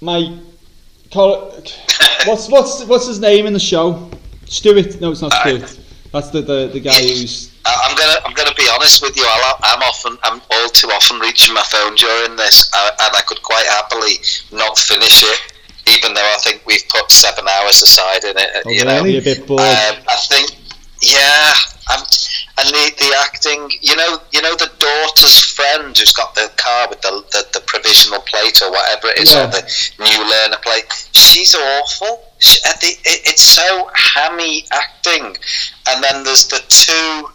my col- what's what's what's his name in the show? Stuart? No, it's not Stuart. That's the the, the guy who's I- I'm gonna I'm gonna be honest with you. I'll, I'm often I'm all too often reaching my phone during this, uh, and I could quite happily not finish it, even though I think we've put seven hours aside in it. Oh, you know, a bit bored. Um, I think, yeah, um, and the, the acting, you know, you know the daughter's friend who's got the car with the the, the provisional plate or whatever it is, Yeah. or the new learner plate. She's awful. She, at the, it, it's so hammy acting, and then there's the two.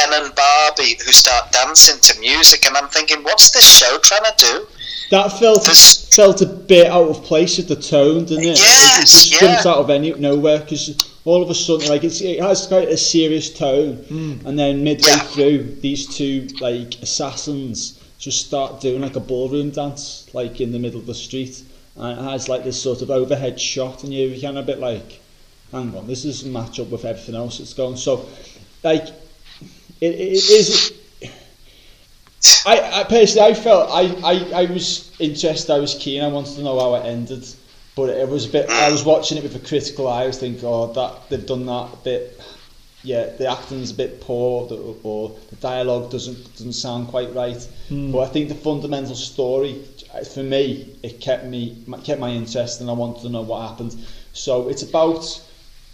Ken and Barbie who start dancing to music, and I'm thinking, what's this show trying to do? that felt This- felt a bit out of place with the tone, didn't it? Yes, it Yes, just yeah. jumps out of any nowhere because all of a sudden, like it's, it has quite a serious tone, hmm. and then midway Yeah. through, these two like assassins just start doing like a ballroom dance, like in the middle of the street, and it has like this sort of overhead shot, and you're kind of a bit like, hang on, this doesn't match up with everything else that's going. So, like, it, it is. I, I personally, I felt I, I, I was interested. I was keen. I wanted to know how it ended, but it was a bit. I was watching it with a critical eye. I was thinking, oh, that they've done that a bit. Yeah, the acting's a bit poor, the, or the dialogue doesn't doesn't sound quite right. Hmm. But I think the fundamental story, for me, it kept me kept my interest, and I wanted to know what happened. So it's about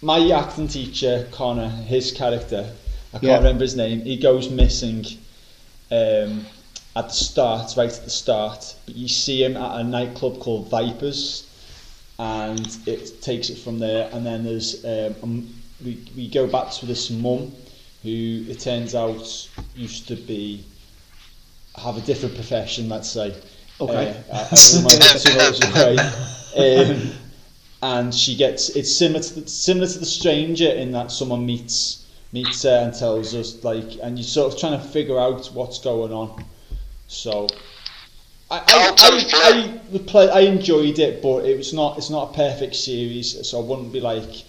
my acting teacher, Connor, his character. I can't Yeah. remember his name. He goes missing um, at the start, right at the start. But you see him at a nightclub called Vipers, and it takes it from there. And then there's um, we we go back to this mum, who it turns out used to be have a different profession, let's say. Okay. Uh, I, I don't mind if it's right. Um, and she gets it's similar to the, similar to the stranger in that someone meets meets her and tells us like and you're sort of trying to figure out what's going on so I, I, I, I, the play, I enjoyed it but it was not it's not a perfect series so I wouldn't be like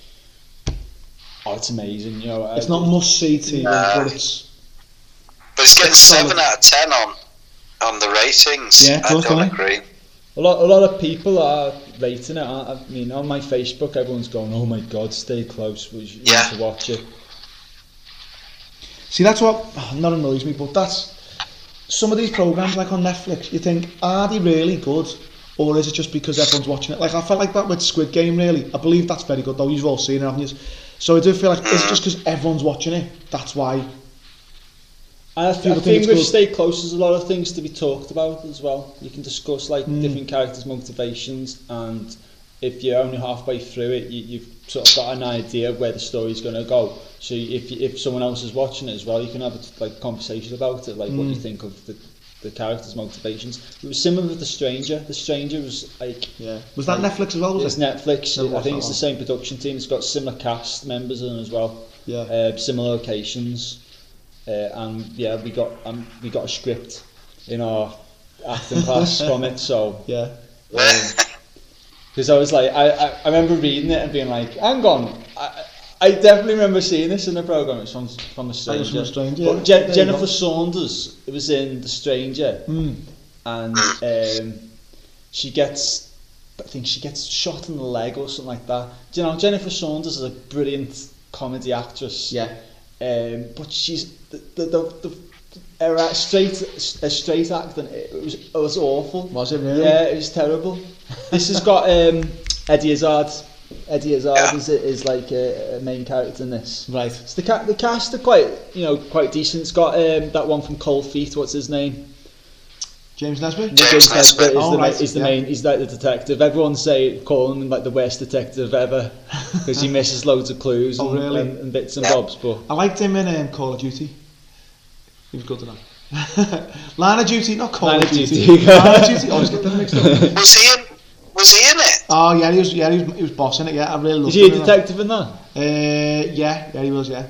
oh it's amazing you know uh, it's I- not must see TV, Nah. but it's But it's getting It's solid. seven out of ten on on the ratings. Yeah, I don't Tony. agree. A lot, a lot of people are rating it. I, I mean, on my Facebook, everyone's going, "Oh my God, stay close. We should Yeah. need to watch it." See, that's what oh, not annoys me, but that's some of these programs like on Netflix. You think, are they really good, or is it just because everyone's watching it? Like I felt like that with Squid Game. Really, I believe that's very good though. You've all seen it, haven't you? So I do feel like it's just because everyone's watching it? That's why. I, th- I think think with. Stay Close, there's a lot of things to be talked about as well. You can discuss like Mm. different characters' motivations, and if you're only halfway through it, you, you've sort of got an idea of where the story's going to go. So if if someone else is watching it as well, you can have a like conversation about it, like mm. what you mm. think of the the character's motivations. It was similar with The Stranger. The Stranger was like yeah. Was that like, Netflix as well? Was it's it? Netflix. No, I think it's one. the same production team. It's got similar cast members in as well. Yeah. Uh, similar locations, uh, and yeah, we got um, we got a script in our acting class from it. So yeah. Um, because I was like, I, I I remember reading it and being like, hang on. I, I definitely remember seeing this in the program. It's from from the Stranger. from The Stranger, But yeah. Je- Jennifer. Saunders was in The Stranger Mm. and um, she gets, I think she gets shot in the leg or something like that. Do you know, Jennifer Saunders is a brilliant comedy actress. Yeah. Um, but she's the the, the, the her straight a straight acting. It was it was awful. Was it really? Yeah, it was terrible. This has got um, Eddie Izzard. Eddie Izzard Yeah. is, is like a, a main character in this. Right. So the ca- the cast are quite you know quite decent. It's got um, that one from Cold Feet. What's his name? James Nesbitt? James James Nesbitt. Nesbitt is Oh, the, ma- right, is the yeah. main. He's like the detective. Everyone say calling him like the worst detective ever because he misses loads of clues Oh, and, really? and, and bits and Yeah. bobs. But I liked him in um, Call of Duty. He was good at that. Line of Duty, not Call Line of of Duty. Duty. Line of Duty. Always get them mixed up. Was he in? Was he in it? Oh yeah, he was. Yeah, he was, he was bossing it. Yeah, I really loved is he a him in detective in that? Uh, yeah, yeah, he was. Yeah.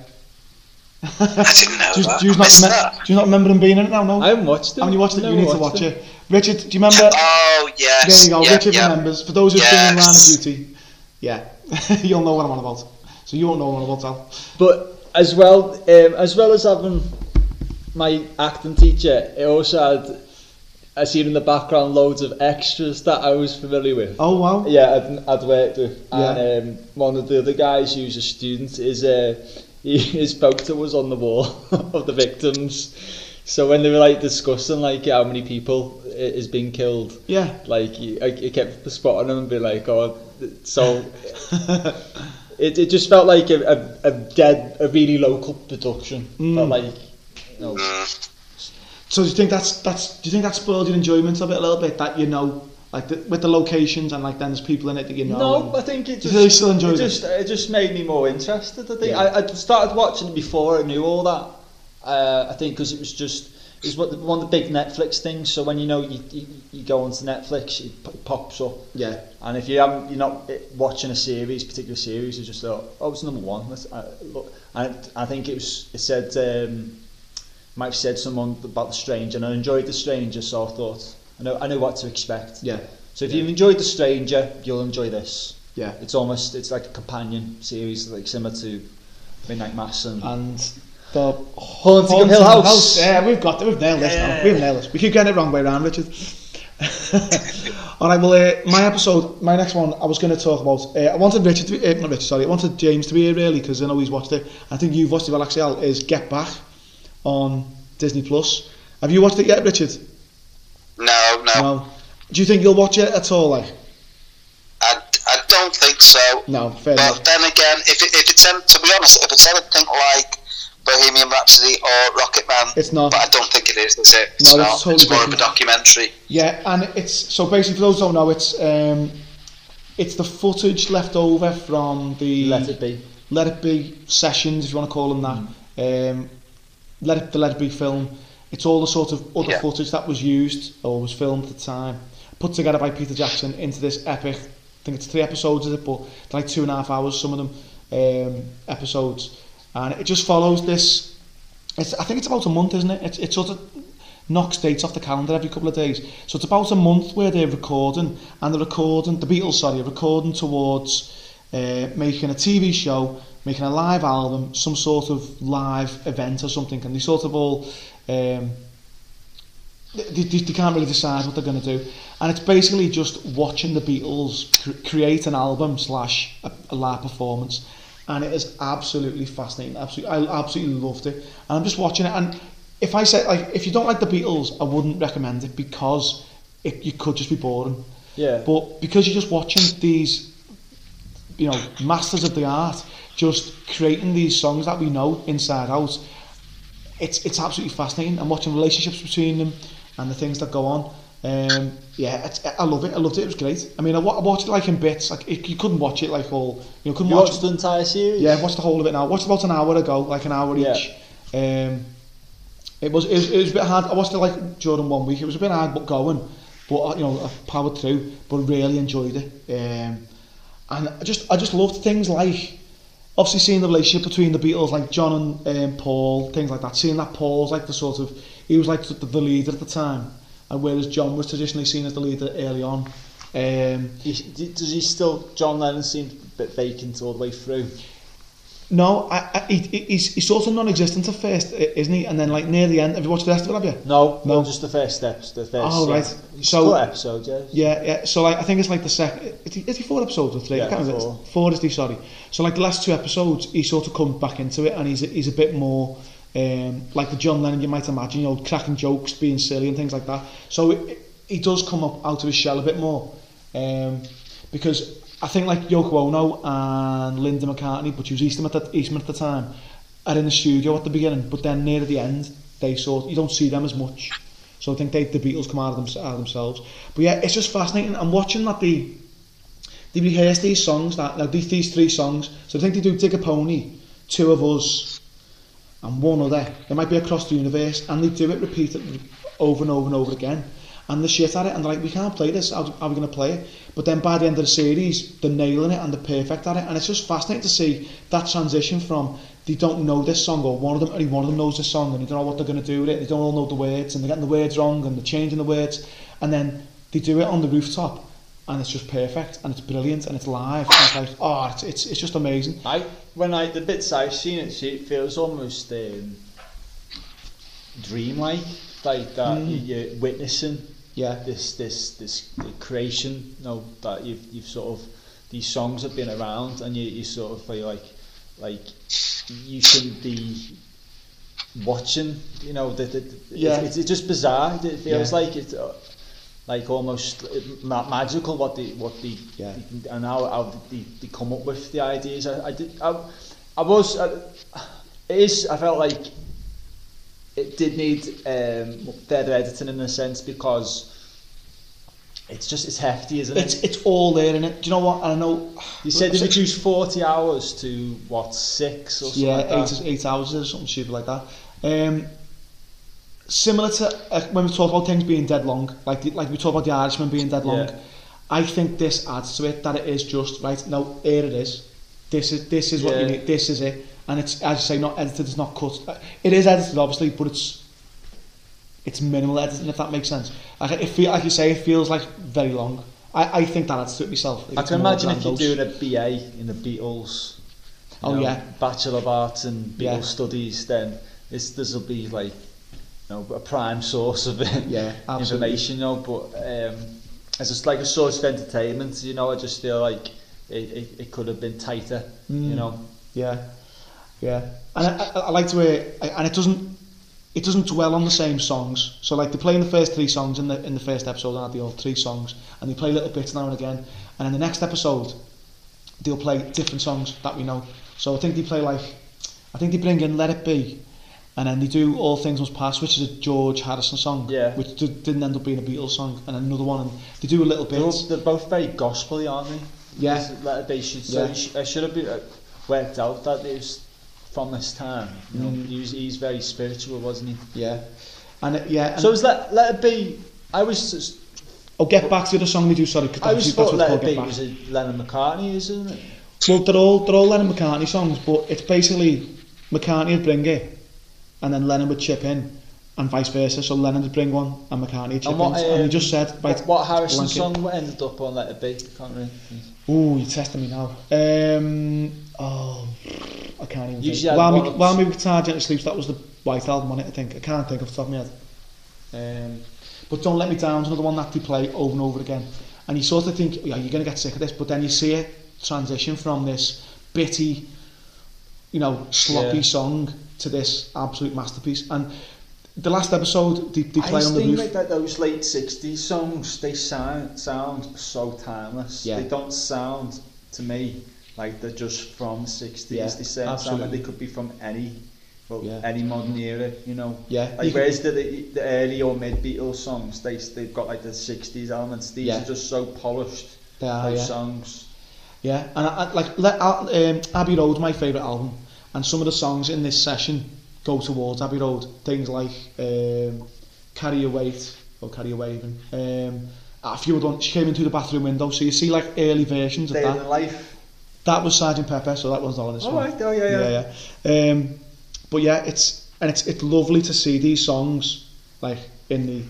I didn't know do, you- that. do you I not missed that. do you not remember him being in it now? No. I haven't watched it. Haven't you watched it? Never You need to watch it. Richard, do you remember? Oh yes. There you go. Yeah, Richard yeah. remembers. For those who've been in Line of Duty, yeah, you'll know what I'm on about. So you won't know what I'm on about, Al. But as well, um, as well as having my acting teacher, it also had. I seen in the background loads of extras that I was familiar with. Oh wow. Yeah, I'd, I'd worked with. Yeah. And um, one of the other guys who's a student is uh, he, his photo was on the wall of the victims. So when they were like discussing like how many people i- is being killed, Yeah. like he, I, kept spotting them and be like, oh, so it, it just felt like a, a, a dead, a really local production. Mm. Felt like, you know. So do you think that's that's do you think that spoiled your enjoyment of it a little bit? That you know, like the, with the locations and like then there's people in it that you know. No, I think it just, really still enjoyed it just it just made me more interested. I think Yeah. I, I started watching it before I knew all that. Uh, I think because it was just it was what the, one of the big Netflix things. So when you know you, you, you go onto Netflix, it p- pops up, yeah. and if you haven't you're not eh, watching a series, particular series, you just thought, oh, it's number one. Let's, uh, look, and I think it was it said. Um, might have said someone about the Stranger, and I enjoyed the Stranger, so I thought I know I know what to expect. Yeah. So if you've enjoyed the Stranger, you'll enjoy this. Yeah. It's almost it's like a companion series, like similar to Midnight Mass and And the Haunting of Hill House. Yeah, we've got we've nailed this now. We've nailed this. We keep getting it wrong way around, Richard. All right. Well, uh, my episode, my next one, I was going to talk about. Uh, I wanted Richard, to be, uh, not Richard, sorry. I wanted James to be here really because I know he's watched it. I think you've watched it, well, actually, Al, is Get Back on Disney Plus. Have you watched it yet, Richard? No, no, No. Do you think you'll watch it at all? Like, I, I don't think so. no, fair enough. But then again, if, it, if it's in, to be honest, if it's anything like Bohemian Rhapsody or Rocketman, It's not. but I don't think it is, is it? It's No, it's totally it's more of a documentary. Yeah, and it's so basically for those who don't know, it's um, it's the footage left over from the Let It Be. Let It Be sessions, if you want to call them that. Um, Let It the Let It Be film. It's all the sort of other Yeah. footage that was used or was filmed at the time, put together by Peter Jackson into this epic. I think it's three episodes of it, but like two and a half hours. Some of them um, episodes, and it just follows this. It's, I think it's about a month, isn't it? It's, it sort of knocks dates off the calendar every couple of days. So it's about a month where they're recording, and they're recording, the Beatles, sorry, are recording towards uh, making a TV show, making a live album, some sort of live event or something, and they sort of all, um, they, they, they can't really decide what they're going to do. And it's basically just watching the Beatles cr- create an album slash a, a live performance. And it is absolutely fascinating. Absolutely, I absolutely loved it. And I'm just watching it. And if I said like, if you don't like the Beatles, I wouldn't recommend it because it, you could just be boring. Yeah. But because you're just watching these, you know, masters of the art, just creating these songs that we know inside out, it's it's absolutely fascinating. And watching relationships between them and the things that go on. Um, yeah, it's, I love it. I loved it. It was great. I mean, I, I watched it like in bits. Like it, you couldn't watch it like all. You know, couldn't You watch. watched the entire series? Yeah, I watched the whole of it now. I watched about an hour ago, like an hour Yeah. each. Um, it was, it was it was a bit hard. I watched it like during one week. It was a bit hard, but going. But uh, you know, I powered through. But really enjoyed it. Um, and I just I just loved things like obviously seeing the relationship between the Beatles, like John and um, Paul, things like that. Seeing that Paul's like the sort of he was like the, the leader at the time, and whereas John was traditionally seen as the leader early on. Um, he, does he still John Lennon seemed a bit vacant all the way through? No, I, I, he, he- he's, he's sort of non-existent at first, isn't he? And then like near the end, have you watched the rest of it? Have you? No, No. no, just the first steps. The first. Oh, right. It's So- split episode, yeah. Yeah, yeah. So like, I think it's like the second. Is he, is he four episodes or three? I Yeah, can't remember. four. Four is he? Sorry. So like the last two episodes, he sort of comes back into it, and he's he's a bit more um, like the John Lennon you might imagine. You know, cracking jokes, being silly, and things like that. So it, he does come up out of his shell a bit more, um, because I think like Yoko Ono and Linda McCartney, but she was Eastman at, the, Eastman at the time, are in the studio at the beginning, but then near the end, they sort you don't see them as much. So I think they, the Beatles come out of, them, out of themselves. But yeah, it's just fascinating. I'm watching that they, they rehearse these songs, that, like these, these three songs. So I think they do Dig a Pony, two of us, and one other. There might be across the universe, and they do it repeatedly over and over and over again. And the shit at it, and they're like, we can't play this. How, how are we going to play it? But then by the end of the series, they're nailing it and they're perfect at it. And it's just fascinating to see that transition from they don't know this song, or one of them, only one of them knows this song, and they don't know what they're going to do with it. They don't all know the words, and they're getting the words wrong, and they're changing the words, and then they do it on the rooftop, and it's just perfect, and it's brilliant, and it's live, and it's like, oh, it's it's, it's just amazing. I when I the bits I've seen it, see, it feels almost um, dreamlike, like that Mm. you, you're witnessing Yeah, this this this creation. You know that you've you've sort of these songs have been around, and you, you sort of feel like like you shouldn't be watching. You know that the, Yeah. it's, it's just bizarre. It feels Yeah. like it's. Uh, like almost ma- magical what the what the Yeah. and how, how they, they come up with the ideas. I, I did I, I was uh, it is I felt like it did need um, further editing in a sense because it's just it's hefty, isn't it? it's it's all there in it. Do you know what? I know. You said they reduced forty hours to what six or something yeah, like eight, that. eight hours or something stupid like that. Um, similar to uh, when we talk about things being dead long, like the, like we talk about the Irishman being dead long. Yeah. I think this adds to it that it is just right. now. here it is. This is this is what you need. This is it, and it's as you say, not edited. It's not cut. It is edited, obviously, but it's it's minimal editing. If that makes sense. Like it feel like you say, it feels like very long. I, I think that adds to it myself. I can imagine if you're doing a BA in the Beatles, Oh, know, yeah. Bachelor of Arts and Beatles Yeah. studies, then this this will be like you know a prime source of Yeah, information. You know, but um, as just like a source of entertainment, you know, I just feel like it, it, it could have been tighter. Mm. You know, Yeah, yeah, and I, I, I like to hear, and it doesn't, it doesn't dwell on the same songs. So like they play in the first three songs in the in the first episode, and the all three songs, and they play little bits now and again, and in the next episode, they'll play different songs that we know. So I think they play like, I think they bring in Let It Be, and then they do All Things Must Pass, which is a George Harrison song, Yeah. which d- didn't end up being a Beatles song, and another one, and they do a little they're, bit. all, they're both very gospelly, aren't they? Yeah. This- Like they should. So Yeah. it should have been uh, worked out that it was from this time. You know, Mm. he was, he's very spiritual, wasn't he? Yeah, and it- yeah, and So is that Let It Be? I was just, I'll get back to the song we do. Sorry, I was thought Let It. Be Back. was a Lennon McCartney, isn't it? Well, they're all they're all Lennon McCartney songs, but it's basically McCartney would bring it, and then Lennon would chip in, and vice versa. So Lennon would bring one, and McCartney would chip And what, in. and he um, just said, right, What, Harrison song ended up on Let It Be? I can't really. Ooh, you're testing me now. Um, oh, I can't even. Think. While me, while me guitar gently sleeps, that was the White album on it. I think I can't think off the top of my head. Um, but don't let me down is another one that they play over and over again, and you sort of think, yeah, you're going to get sick of this, but then you see it transition from this bitty, you know, sloppy Yeah. song to this absolute masterpiece. And the last episode, they, they play on the think roof. like that those late 60s songs, they sound, sound so timeless. Yeah. They don't sound, to me, like they're just from the 60s. Yeah, they sound, sound like they could be from any well, Yeah. any modern era, you know. Yeah, Like whereas the, the, the early or mid Beatles songs, they, they've got like the 60s elements. These Yeah. are just so polished, They are, those yeah. songs. Yeah, and I, I, like let, um, Abbey Road's my favourite album, and some of the songs in this session go towards Abbey Road. Things like um, Carry Your Weight or Carry Your Waving. Um, a few of them, she came into the bathroom window, so you see like early versions of Day in that. life. That was Sergeant Pepper, so that was not on this Oh, one. right, oh, yeah, yeah. yeah, yeah. Um, but yeah, it's and it's it's lovely to see these songs like in the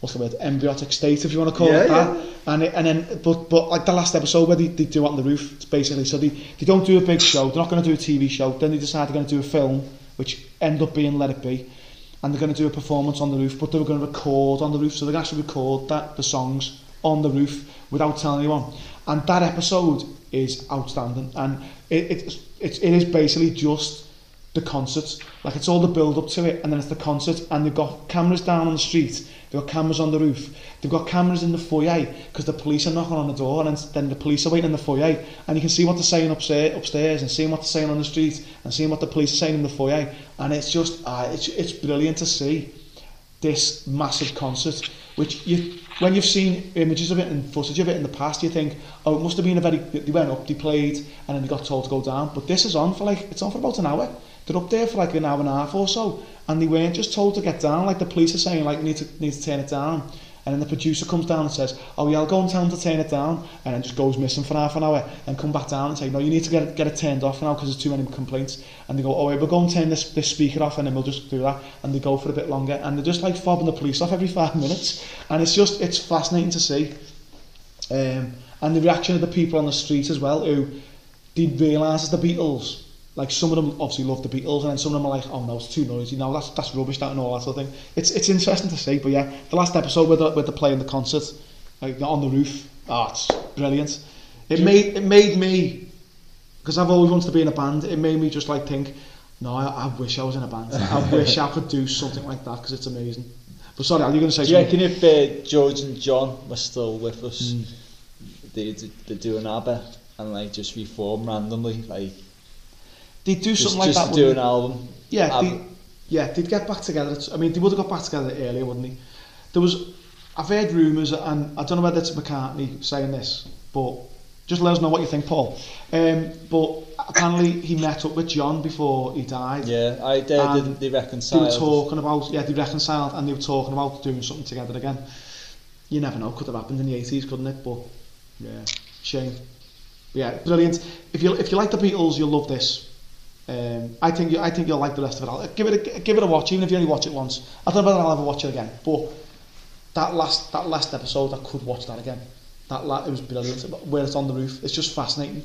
what's the word embryotic state, if you want to call Yeah, it that. yeah. And it, and then but but like the last episode where they, they do it on the roof, it's basically so they, they don't do a big show. They're not going to do a TV show. Then they decide they're going to do a film, which end up being Let It Be. And they're going to do a performance on the roof, but they were going to record on the roof, so they're going to actually record that, the songs on the roof without telling anyone. And that episode is outstanding, and it, it, it, it is basically just the concert. Like it's all the build up to it, and then it's the concert, and they've got cameras down on the street, they've got cameras on the roof, they've got cameras in the foyer because the police are knocking on the door, and then- the police are waiting in the foyer, and you can see what they're saying upstairs, upstairs, and seeing what they're saying on the street, and seeing what the police are saying in the foyer, and it's just, uh, it's it's brilliant to see this massive concert, which you, when you've seen images of it and footage of it in the past, you think, oh, it must have been a very, they went up, they played, and then they got told to go down. But this is on for like, it's on for about an hour. They're up there for like an hour and a half or so, and they weren't just told to get down, like the police are saying, like, need to, need to turn it down. And then the producer comes down and says, oh yeah, I'll go and tell them to turn it down, and then just goes missing for half an hour, and come back down and say, no, you need to get it, get it turned off now because there's too many complaints. And they go, oh, yeah, we'll go and turn this, this speaker off, and then we'll just do that. And they go for a bit longer, and they're just like fobbing the police off every five minutes. And it's just, it's fascinating to see. Um, and the reaction of the people on the street as well, who didn't realise the Beatles. Like some of them obviously love the Beatles, and then some of them are like, "Oh no, it's too noisy. No, that's that's rubbish." That and all that sort of thing. It's it's interesting to see, but yeah, the last episode with the with the playing the concert, like on the roof, oh, it's brilliant. It made it made me because I've always wanted to be in a band. It made me just like think, no, I, I wish I was in a band. I wish I could do something like that because it's amazing. But sorry, are you going to say Do you something? reckon if uh, George and John were still with us, they'd, they'd do an ABBA and like just reform randomly, like they do just, something like just that. Just do an they? album. Yeah, um, they, yeah, they'd get back together. I mean, they would have got back together earlier, wouldn't they? There was, I've heard rumours, and I don't know whether it's McCartney saying this, but just let us know what you think, Paul. Um, but apparently he met up with John before he died. Yeah, I did. They, they reconciled. They were talking about, yeah, they reconciled, and they were talking about doing something together again. You never know, could have happened in the 80s, couldn't it? But, yeah, shame. But yeah, brilliant. If you, if you like the Beatles, you'll love this. Um, I think you, I think you'll like the rest of it. I'll give it a, give it a watch, even if you only watch it once. I don't know whether I'll ever watch it again, but that last that last episode, I could watch that again. That la- it was brilliant. Where it's on the roof, it's just fascinating.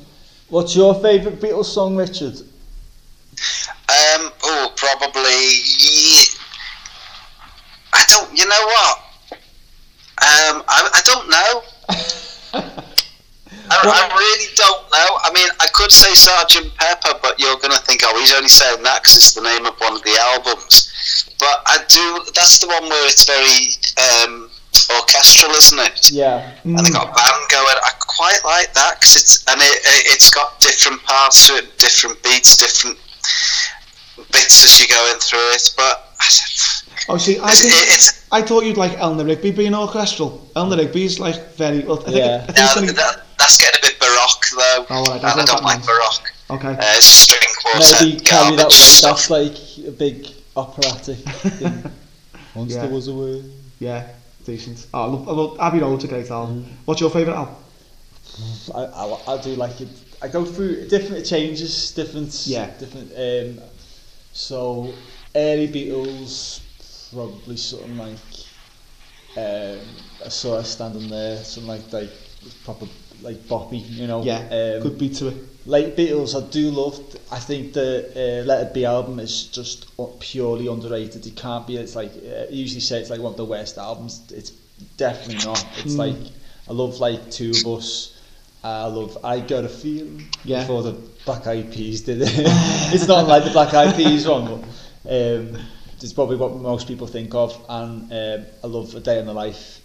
What's your favourite Beatles song, Richard? Um, oh, probably. I don't. You know what? Um, I, I don't know. I, I really don't know. I mean, I could say Sergeant Pepper, but you're going to think, oh, he's only saying that because it's the name of one of the albums. But I do. That's the one where it's very um, orchestral, isn't it? Yeah. and they got a band going. I quite like that because it's and it, it, it's got different parts to it, different beats, different bits as you're going through it. But Oh, see, I it's, think it's I thought you'd like Eleanor Rigby being orchestral. Eleanor Rigby's like very. Well, I think, Yeah. I think no, that, that's getting a bit baroque though, Oh, right, and I don't like baroque. okay. Uh, it's string quartet, Maybe carry that garbage weight. That's like a big operatic thing. Once Yeah. there was a word. Yeah, decent. Oh, I love, I love Abbey Road's a great album. What's your favourite album? I, I, I do like it. I go through different changes, different, Yeah. different. Um, so early Beatles, probably something like. Um, I saw her standing there, something like like proper like boppy, you know. Yeah, um, good beat to it. Like Beatles, I do love, I think the uh, Let It Be album is just purely underrated. It can't be, it's like, uh, usually say it's like one of the worst albums. It's definitely not. It's mm. like, I love like Two of Us. I love I Got a Feeling yeah. before the Black Eyed Peas did it. it's not like the Black Eyed Peas one, but um, it's probably what most people think of. And um, I love A Day in the Life.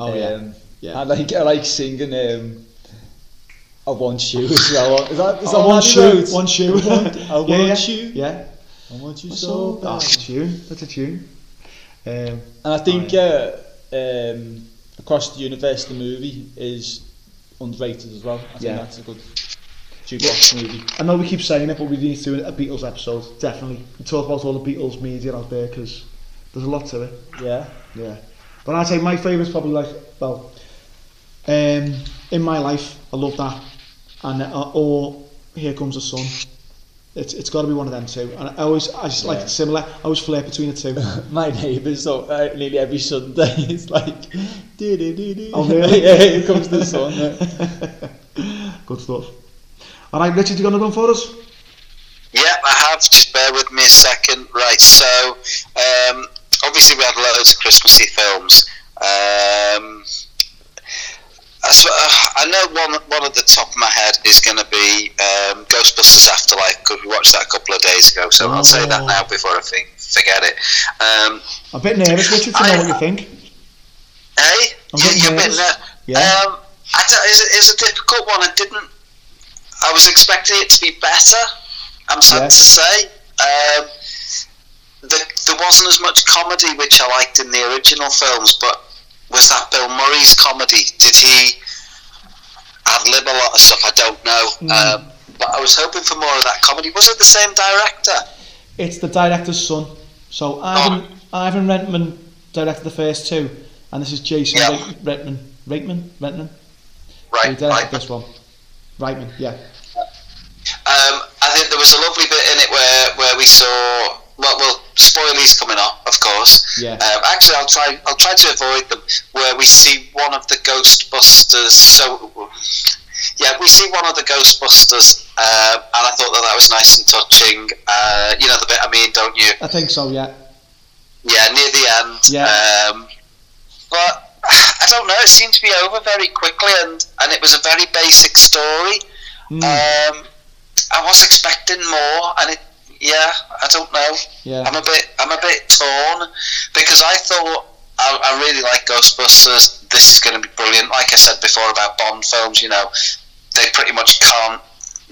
Oh, um, yeah. Yeah. I like I like singing. Um, I want you as well. Is that, is that Oh, one shoe, one shoe. I want, I want yeah, yeah. you. Yeah. I want you So so bad. that's a tune. That's a tune. Um, And I think uh, um, Across the Universe, the movie, is underrated as well. I think Yeah. that's a good jukebox movie. I know we keep saying it, but we need to do a Beatles episode. Definitely. We talk about all the Beatles media out there because there's a lot to it. Yeah. Yeah. But I'd say my favourite's probably like, well, um, in my life, I love that. And uh, or Here Comes the Sun. It's, it's got to be one of them two. And I always, I just like Yeah. it similar. I always flip between the two. My neighbours, so uh, nearly every Sunday, it's like, do do do do. Oh, really? yeah, here comes the sun. yeah. Good stuff. All right, Richard, you got another one for us? Yeah, I have. Just bear with me a second. Right, so um, obviously we had loads of Christmassy films. Um, I, uh, I know one one at the top of my head is going to be um, Ghostbusters Afterlife because we watched that a couple of days ago. So I'll say that Oh. now before I think, forget it. Um, I'm a bit nervous, Richard, to know what you think. hey, I'm you, getting you've been nervous. Yeah. Um, it's, a- it's a difficult one. I didn't. I was expecting it to be better. I'm sad Yeah. to say. Um, the, there wasn't as much comedy which I liked in the original films, but was that Bill Murray's comedy? Did he ad lib a lot of stuff? I don't know. Mm. Um, but I was hoping for more of that comedy. Was it the same director? It's the director's son. So Ivan, Ivan Reitman directed the first two, and this is Jason Yeah. Reit- Reitman. Reitman? Reitman? He Right, directed right. this one. Reitman, yeah. Um, I think there was a lovely bit in it where, where we saw well, well, spoilies coming up, of course. Yeah. Um, actually, I'll try I'll try to avoid them. Where we see one of the Ghostbusters. So, yeah, we see one of the Ghostbusters, uh, and I thought that that was nice and touching. Uh, you know the bit I mean, don't you? I think so, yeah. Yeah, near the end. Yeah. Um, but I don't know. It seemed to be over very quickly, and and it was a very basic story. Mm, Um, I was expecting more, and it. Yeah, I don't know. yeah. I'm a bit. I'm a bit torn because I thought I, I really like Ghostbusters. This is going to be brilliant. Like I said before about Bond films, you know, they pretty much can't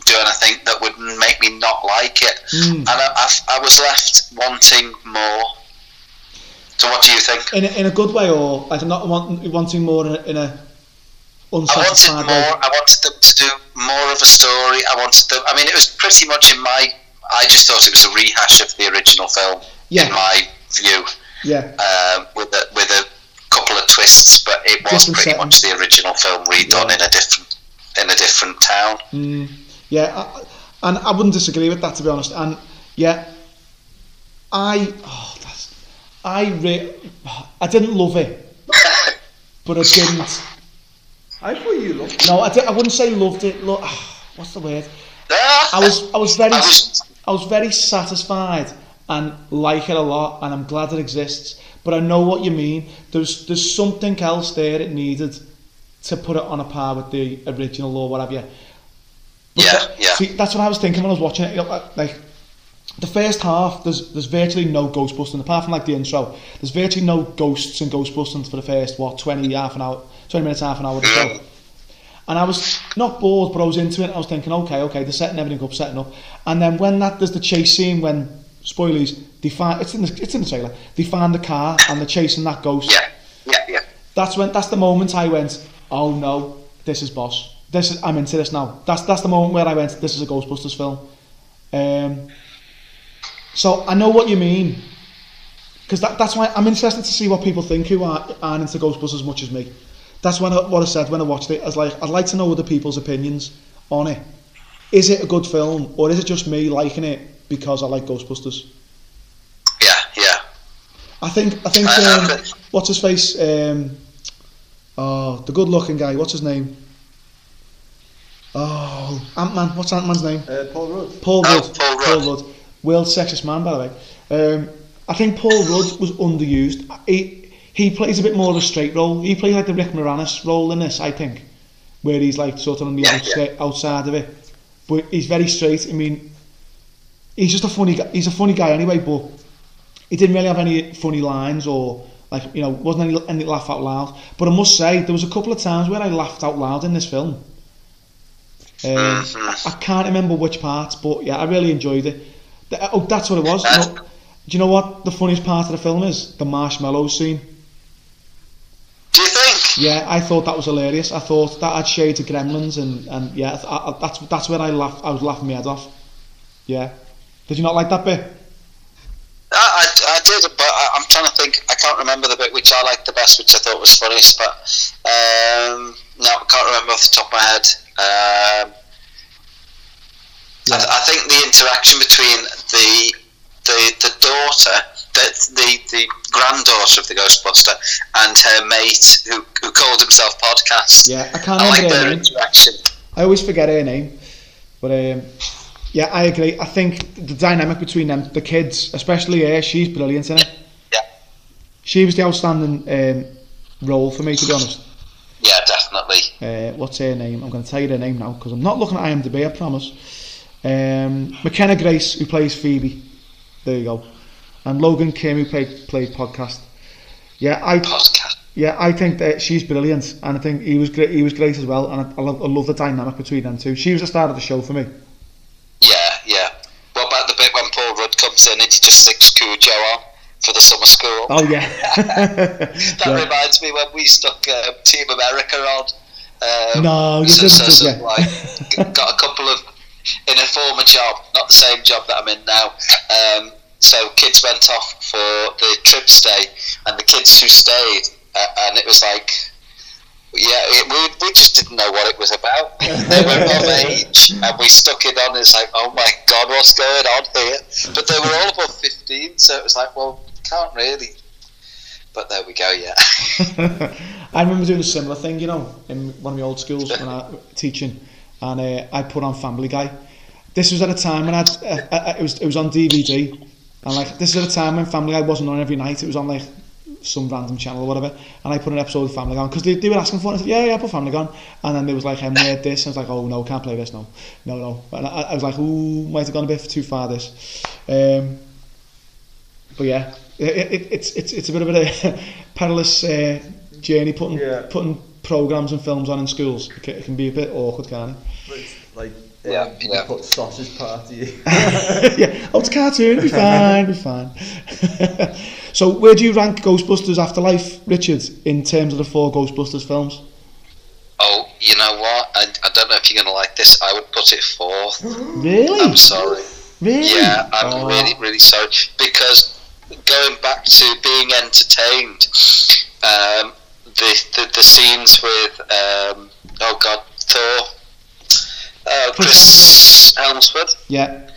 do anything that would make me not like it. Mm. And I, I, I was left wanting more. So, what do you think? In, a, in a good way, or like not want, wanting more in a, in a I wanted more. way? I wanted them to do more of a story. I wanted them. I mean, it was pretty much in my. I just thought it was a rehash of the original film. Yeah. In my view, Yeah, um, with a with a couple of twists, but it was Different pretty setting. much the original film redone Yeah. in a different in a different town. mm, yeah. I, and I wouldn't disagree with that, to be honest. And yeah, I, oh, that's, I, re- I didn't love it, but I didn't. I thought you loved It. No, I, di- I wouldn't say loved it. Look, what's the word? Ah, I was, I was very, I was- I was very satisfied and like it a lot, and I'm glad it exists. But I know what you mean. There's, there's something else there it needed to put it on a par with the original or whatever. But Yeah, that- yeah. See, that's what I was thinking when I was watching it. Like- the first half, there's there's virtually no ghostbusting apart from like the intro. There's virtually no ghosts and ghostbusting for the first what 20 half an hour, 20 minutes, half an hour the show. And I was not bored, but I was into it. I was thinking, okay, okay, they're setting everything up, setting up. And then when that there's the chase scene when spoilers, they find it's in the it's in the trailer. They find the car and they're chasing that ghost. yeah, yeah, yeah. That's when that's the moment I went, oh no, this is boss. This is I'm into this now. That's that's the moment where I went, this is a Ghostbusters film. Um, so I know what you mean, because that, that's why I'm interested to see what people think who are, aren't into Ghostbusters as much as me. That's when I, what I said when I watched it. I was like, I'd like to know other people's opinions on it. Is it a good film, or is it just me liking it because I like Ghostbusters? Yeah, yeah. I think I think I- I um, think- what's his face? Um, oh, the good-looking guy. What's his name? Oh, Ant Man. What's Ant Man's name? Uh, Paul Rudd. Paul Oh, Rudd. Paul Rudd. World's sexiest man, by the way. Um, I think Paul Rudd was underused. He he plays a bit more of a straight role. He plays like the Rick Moranis role in this, I think, where he's like sort of on the Yeah, outskirts, outside of it. But he's very straight. I mean, he's just a funny guy. He's a funny guy anyway, but he didn't really have any funny lines or like you know wasn't any, any laugh out loud. But I must say there was a couple of times where I laughed out loud in this film. Um, Mhm. I can't remember which parts, but yeah, I really enjoyed it. The- oh, that's what it was. You know, do you know what the funniest part of the film is? The marshmallow scene. Do you think? Yeah, I thought that was hilarious. I thought that had shades of Gremlins, and, and yeah, I, I, that's that's where I laughed. I was laughing my head off. Yeah. Did you not like that bit? I, I, I did, but I, I'm trying to think. I can't remember the bit which I liked the best, which I thought was funniest. But um, no, I can't remember off the top of my head. Um, Yeah. I, I think the interaction between the the the daughter, the the, the granddaughter of the Ghostbuster, and her mate who, who called himself Podcast. Yeah, I can't I like their name. interaction. I always forget her name, but um, yeah, I agree. I think the dynamic between them, the kids, especially her, she's brilliant in it. Yeah. She was the outstanding um, role for me, to be honest. Yeah, definitely. Uh, what's her name? I'm going to tell you her name now because I'm not looking at IMDb. I promise. Um, McKenna Grace, who plays Phoebe. There you go. And Logan Kim, who played played podcast. Yeah, I Podcast. yeah I think that she's brilliant, and I think he was great. He was great as well, and I, I, love, I love the dynamic between them two. She was the star of the show for me. Yeah, yeah. What about the bit when Paul Rudd comes in and he just sticks Cujo on for the summer school? Oh yeah. That Yeah. reminds me when we stuck um, Team America on. Um, No, you so, didn't, so, so, you? like, got a couple of in a former job, not the same job that I'm in now. Um, so kids went off for the trip stay, and the kids who stayed, uh, and it was like. Yeah, it, we, we just didn't know what it was about. They were of age, and we stuck it on. It's like, oh my god, what's going on here? But they were all above fifteen, so it was like, well, can't really. But there we go. Yeah. I remember doing a similar thing, you know, in one of my old schools when I was teaching, and uh, I put on Family Guy. This was at a time when I'd, uh, uh, it was it was on DVD, and like this is at a time when Family Guy wasn't on every night. It was on like some random channel or whatever, and I put an episode of Family Guy on because they, they were asking for it. I said, yeah, yeah, put Family Guy on, and then there was like, um, weird this, and I was like, oh no, can't play this, no, no, no. And I, I was like, ooh, might have gone a bit too far this. Um, but yeah, it, it, it's it's it's a bit of a perilous uh, journey putting Yeah. putting programs and films on in schools. It can, it can be a bit awkward, can't Like, Yeah, um, yeah. put sausage party. yeah. Oh, it's a cartoon. It'll be fine. Be fine. so, where do you rank Ghostbusters Afterlife, Richard, in terms of the four Ghostbusters films? Oh, you know what? I, I don't know if you're going to like this. I would put it fourth. Really? I'm sorry. Really? Yeah, I'm Oh. really, really sorry. Because going back to being entertained, um, the, the the scenes with um, oh god, Thor, uh, Chris Hemsworth, Yeah.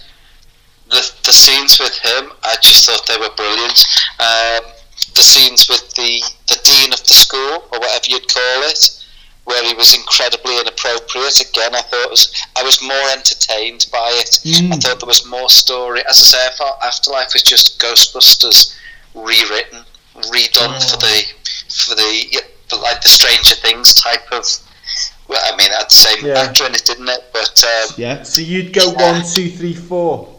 the the scenes with him, I just thought they were brilliant. Um, the scenes with the the dean of the school or whatever you'd call it, where he was incredibly inappropriate. Again, I thought was I was more entertained by it. Mm. I thought there was more story. As I say, I thought Afterlife was just Ghostbusters rewritten, redone for the for the like the Stranger Things type of. Well, I mean, the same Yeah. actor in it, didn't it? But um, Yeah. so you'd go one, two, three, four.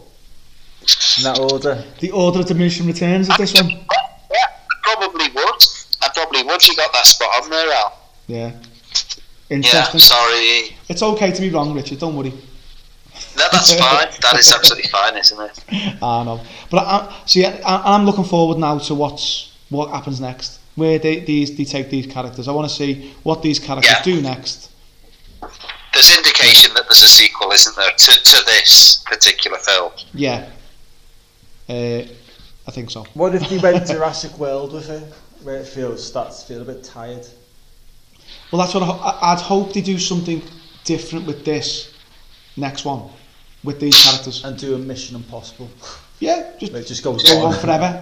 In that order. The Order of Diminishing Returns of this one. Yeah, I probably would. I probably would. You got that spot on there, Al. Yeah. Interesting. Yeah, sorry. It's okay to be wrong, Richard. Don't worry. No, that's fine. That is absolutely fine, isn't it? I know. But I, see, I, I'm looking forward now to what's what happens next. Where they these they take these characters. I want to see what these characters Yeah. do next. There's indication that there's a sequel, isn't there, to, to this particular film? Yeah. Uh, I think so. What if they went Jurassic World with it? Where it feels starts to feel a bit tired. Well, that's what I, ho- I- I'd hope they do something different with this next one, with these characters. And do a Mission Impossible. Yeah, just It just goes go on on. forever.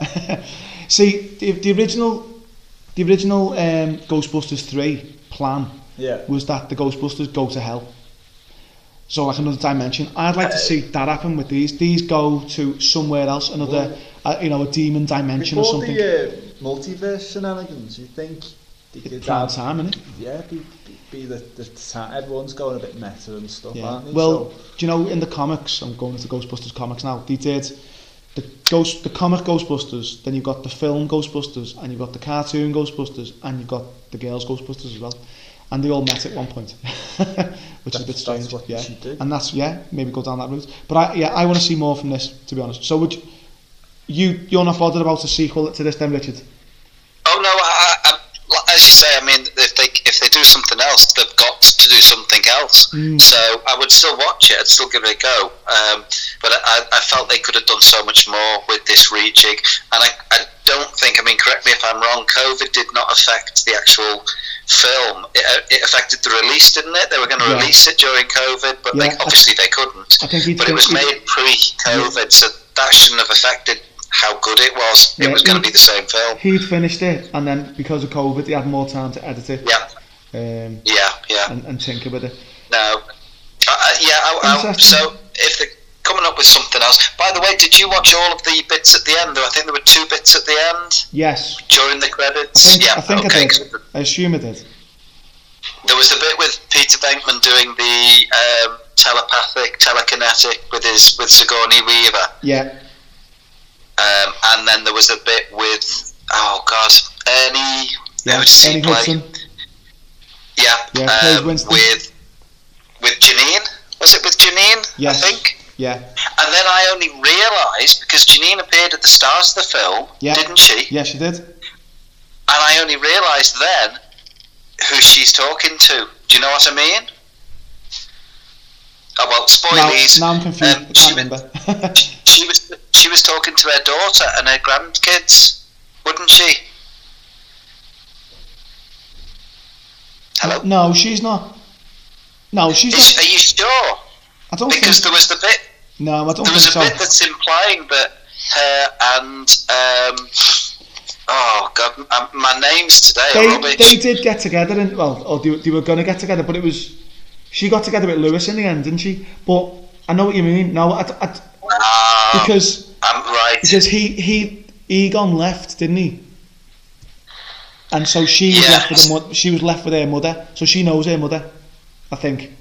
see, the, the original, the original um, Ghostbusters three plan Yeah. was that the Ghostbusters go to hell. So like another dimension. I'd like to see that happen with these. These go to somewhere else, another, uh, you know, a demon dimension or something. the uh, multiverse shenanigans, you think they could have, time, innit? yeah, be, be, be the, the time. Everyone's going a bit meta and stuff, Yeah. aren't they? Well, So- do you know in the comics? I'm going into Ghostbusters comics now. They did the ghost, the comic Ghostbusters. Then you've got the film Ghostbusters, and you've got the cartoon Ghostbusters, and you've got the girls Ghostbusters as well. And they all met at one point, which is a bit strange. that's what yeah, should do. and that's yeah, maybe go down that route. But I, yeah, I want to see more from this, to be honest. So would you, you you're not bothered about a sequel to this, then, Richard? Oh no, I, I, I- as you say, I mean, if they if they do something else, they've got to do something else. Mm. So I would still watch it. I'd still give it a go. Um, but I, I felt they could have done so much more with this rejig, and I, I don't think. I mean, correct me if I'm wrong. COVID did not affect the actual film. It, uh, it affected the release, didn't it? They were going to Yeah. release it during COVID, but they, obviously they couldn't. But it was made pre-COVID, so that shouldn't have affected how good it was. Yeah, it was going to be the same film. He'd finished it, and then because of COVID, he had more time to edit it Yeah, um, yeah, yeah. and, and tinker with it. No. Uh, uh, yeah, I, I, so if they're coming up with something else. By the way, did you watch all of the bits at the end? I think there were two bits at the end Yes, during the I credits. think, yeah, I, think okay. I did. I assume I did. There was the bit with Peter Venkman doing the um, telepathic, telekinetic with his with Sigourney Weaver, Yeah, um, and then there was a bit with oh god, Ernie. yeah. who Ernie? Hudson. Yeah, Yeah, um, with with Janine. Was it with Janine? Yes. I think. Yeah, And then I only realised because Janine appeared at the start of the film, Yeah. didn't she? yeah, she did. And I only realised then who she's talking to. Do you know what I mean? Oh well, Now, spoilies. now I'm confused. Um, I she, can't was, remember. she was she was talking to her daughter and her grandkids, wouldn't she? Hello. no, she's not. No, she's Is, not. are you sure? I don't Because think. there was the bit No, I don't there was a so. bit that's implying that her and um, oh god, um, my names today They, they did get together, and well, or they, they were going to get together, but it was she got together with Louis in the end, didn't she? But I know what you mean. No, I, I, Ah, because I'm right. because he he Egon left, didn't he? And so she was left with her. She was left with her mother, so she knows her mother. I think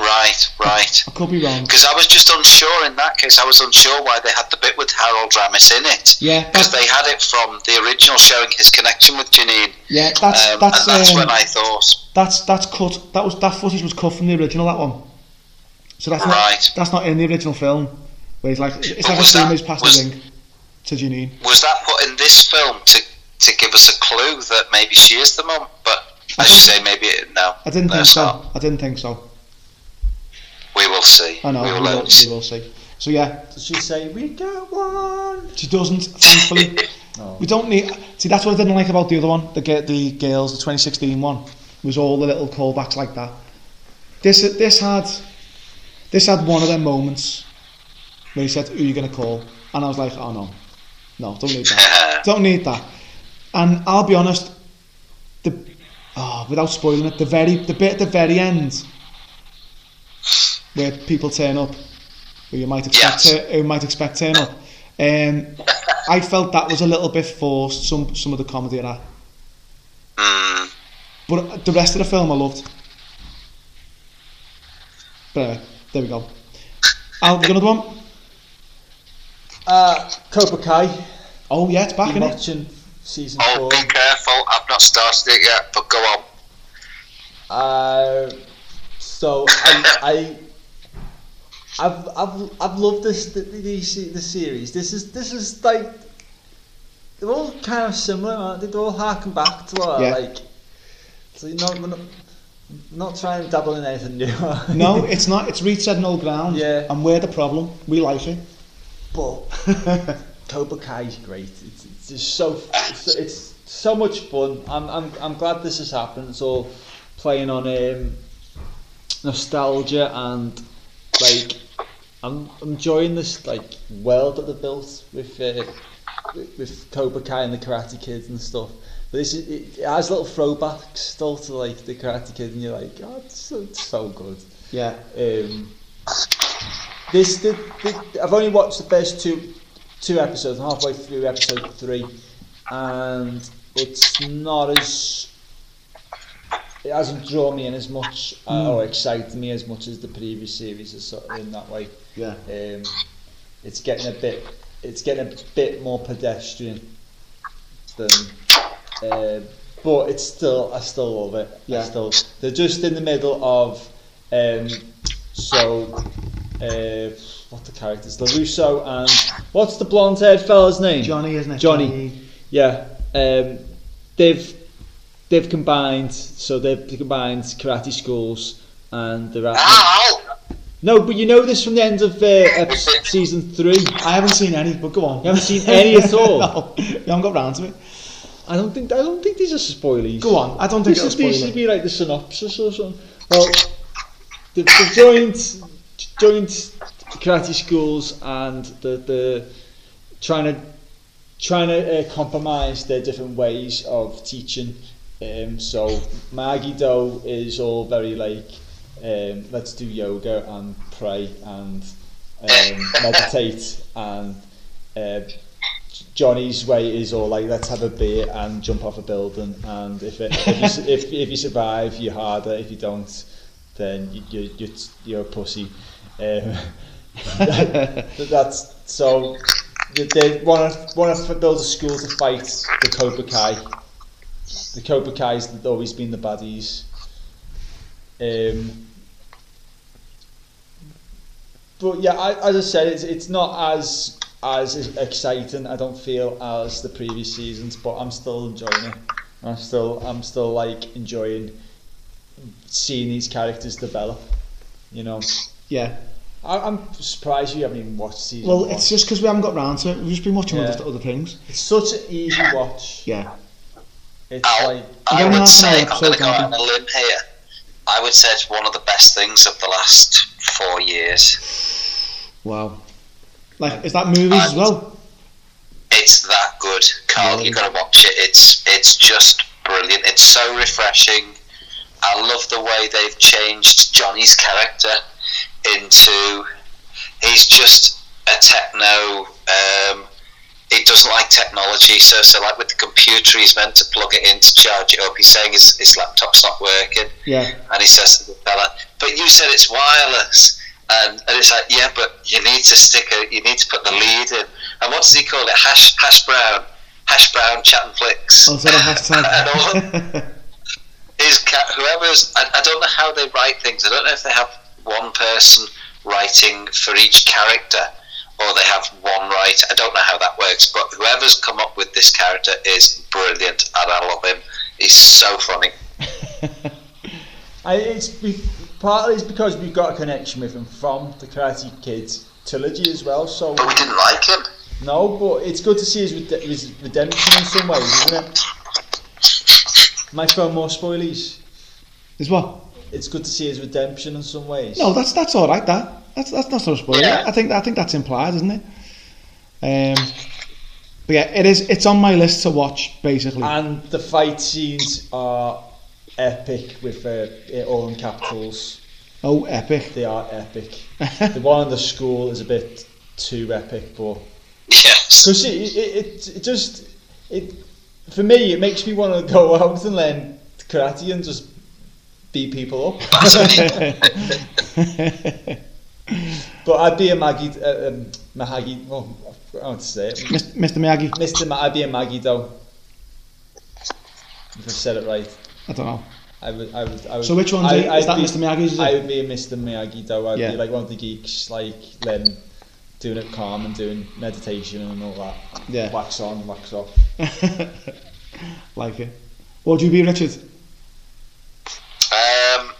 Right, right. I could be wrong. Because I was just unsure in that case. I was unsure why they had the bit with Harold Ramis in it. Yeah, Because they had it from the original showing his connection with Janine. yeah, that's um, that's and that's um, when I thought, that's that's cut. That was that footage was cut from the original. That one. So that's not Right. that's not in the original film. Where he's like it's like a that- where was- ring to Janine. was that put in this film to, to give us a clue that maybe she is the mum? But I as you say, maybe it, no. I didn't no, think so. Not. I didn't think so. We will see. I know. We We will will, we see. will see. So yeah, Does she say we got one? she doesn't. Thankfully, Oh. we don't need. See, that's what I didn't like about the other one. The gi- the girls, the 2016 one, was all the little callbacks like that. This this had this had one of them moments where he said, "Who are you gonna call?" And I was like, "Oh no, no, don't need that. don't need that." And I'll be honest, the oh, without spoiling it, the very the bit at the very end where people turn up, where you might expect Yes. tur- who might expect turn up. Um, I felt that was a little bit forced. Some some of the comedy of that, Mm, but the rest of the film I loved. But anyway, there we go. Al, you got another one? Uh, Cobra Kai. Oh yeah, it's back in it. watching season oh, four. be careful. I've not started it yet, but go on. Uh, so I, I I've I've I've loved this the, the, the series. This is this is like they're all kind of similar, aren't they? They all harken back to what Yeah. like. So you know, we're not, not trying to dabble in anything new. No, it's not. It's retreading old ground. Yeah. And we're the problem. We like it. but Cobra Kai is great. It's, it's just so it's, it's so much fun. I'm, I'm I'm glad this has happened. It's all playing on um, nostalgia and like I'm enjoying this like world that they've built with uh, with, Cobra Kai and the Karate Kids and stuff. But this is, it, it has little throwbacks still to like the Karate Kid, and you're like, oh, it's so, it's so good. yeah. Um, this the, the, I've only watched the first two two episodes. I'm halfway through episode three, and it's not as it hasn't drawn me in as much uh, or excited me as much as the previous series is sort of in that way. Yeah. Um, it's getting a bit it's getting a bit more pedestrian than. Uh, but it's still, I still love it. I Yeah. still, they're just in the middle of, um, so, uh, what the characters? LaRusso and what's the blonde-haired fella's name? Johnny, isn't it? Johnny. Yeah, um, they've they've combined. So they've combined karate schools, and they're at. Ow! No, but you know this from the end of uh, episode, season three. I haven't seen any, but go on. You haven't seen any at all. no, you haven't got round to it. I don't think I don't think these are spoilies. Go on. I don't think This it'll these should be like the synopsis or something. Well, they've, they've joined joined karate schools and the the trying to trying to uh, compromise their different ways of teaching. Um, so Miyagi-Do is all very like um, let's do yoga and pray and um, meditate and uh, Johnny's way is all like let's have a beer and jump off a building and if it, if, you, if, if you survive you're harder. If you don't then you, you, you're, you're a pussy. Um, that, that's so they, they want to want to build a school to fight the Cobra Kai the Cobra Kai's always been the baddies um, but yeah, I, as I said, it's it's not as as exciting. I don't feel as the previous seasons, but I'm still enjoying it. I'm still I'm still like enjoying seeing these characters develop. You know, Yeah. I, I'm surprised you haven't even watched season. Well, one. it's just because we haven't got round to it. We've just been watching Yeah. other, other things. it's such an easy watch. Yeah. It's I'll- like I would say, hour I'm going to go out on a limb here. I would say it's one of the best things of the last four years. Wow. Like, is that movies as well? It's that good, Carl. Really? You've got to watch it. It's it's just brilliant. It's so refreshing. I love the way they've changed Johnny's character into. He's just a techno. He doesn't like technology, so so like with the computer, he's meant to plug it in to charge it up. He's saying his, his laptop's not working. Yeah. And he says to the fella, "But you said it's wireless." And, and it's like, yeah, but you need to stick a, you need to put the lead in. And what does he call it? Hash, hash brown, hash brown Chattin Flicks. Oh, is that a and all hashtag? his cat, whoever's, I, I don't know how they write things. I don't know if they have one person writing for each character or they have one writer. I don't know how that works, but whoever's come up with this character is brilliant, and I love him. He's so funny. I, it's be, partly it's because we've got a connection with him from the Karate Kids trilogy as well. So But we didn't like him. no, but it's good to see his, rede- his redemption in some ways, isn't it? Might throw more spoilies. Is what? It's good to see his redemption in some ways. No, that's that's all right. That that's that's not so spoiler. Yeah. I think I think that's implied, isn't it? Um, but yeah, it is. It's on my list to watch basically. And the fight scenes are epic with uh, all in capitals. oh, epic! They are epic. the one in the school is a bit too epic, but Yes. because it, it, it, it just it for me it makes me want to go out and learn karate and just beat people up. But I'd be a Maggie, uh, um, Mahagi. Oh, I don't want to say it. Mr. Mr. Miyagi. Mr. Ma- I'd be a Maggie though. If I said it right, I don't know. I would. I would. I would So which one's I, it? Is I'd that be, Mr. Miyagi's? Is I would be a Mr. Miyagi though. I'd Yeah. be like one of the geeks, like then doing it calm and doing meditation and all that. Yeah. Wax on, wax off. like it. What would you be, Richard? Um, I,